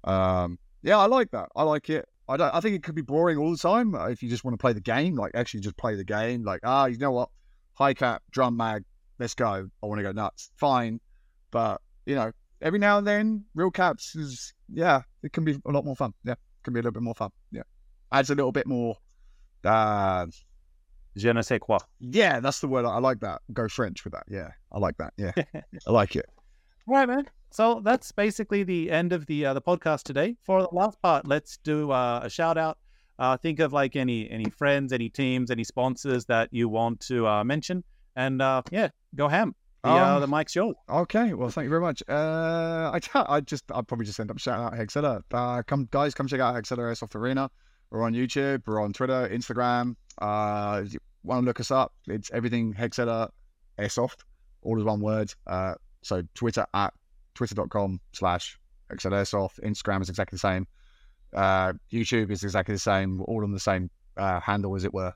Um, yeah, I like that. I like it. I don't. I think it could be boring all the time uh, if you just want to play the game. Like actually, just play the game. Like ah, you know what, high cap, drum mag, let's go. I want to go nuts. Fine, but you know, every now and then, real caps is yeah, it can be a lot more fun. Yeah can be a little bit more fun. Yeah. Adds a little bit more. Uh, Je ne sais quoi. yeah, that's the word. I like that. Go French with that. Yeah, I like that. Yeah, I like it. Right, man. So that's basically the end of the uh, the podcast today. For the last part, let's do uh, a shout out. Uh, think of like any any friends, any teams, any sponsors that you want to uh, mention, and uh, yeah, go ham. The, uh, Um, the mic's yours. Okay, well, thank you very much. Uh, I I just I'll probably just end up shouting out Hexera. Uh, come guys, come check out Hexera Airsoft Arena. We're on YouTube. We're on Twitter, Instagram. Uh, want to look us up, it's everything Hexera Airsoft, all is one word. Uh, so Twitter at twitter.com slash Hexera Airsoft. Instagram is exactly the same. Uh, YouTube is exactly the same. We're all on the same uh, handle, as it were.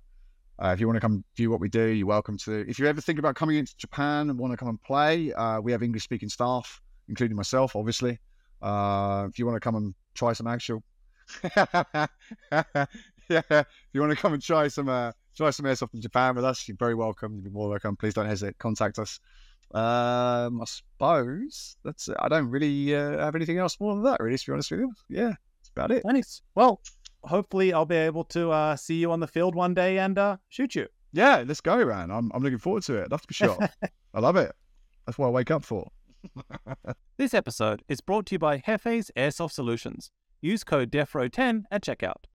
Uh, if you want to come view what we do, you're welcome to. If you ever think about coming into Japan and want to come and play, uh, we have English speaking staff, including myself, obviously. Uh, if you want to come and try some actual, yeah, if you want to come and try some uh, try some airsoft in Japan with us, you're very welcome. You'd be more welcome. Please don't hesitate. Contact us. Um, I suppose that's it. I don't really uh, have anything else more than that, really. To be honest with you, yeah, that's about it. Nice. Well, hopefully I'll be able to uh, see you on the field one day and uh, shoot you. Yeah, let's go, man. I'm I'm looking forward to it. That's for sure. I love it. That's what I wake up for. This episode is brought to you by Hefe's Airsoft Solutions. Use code DEFROWE10 at checkout.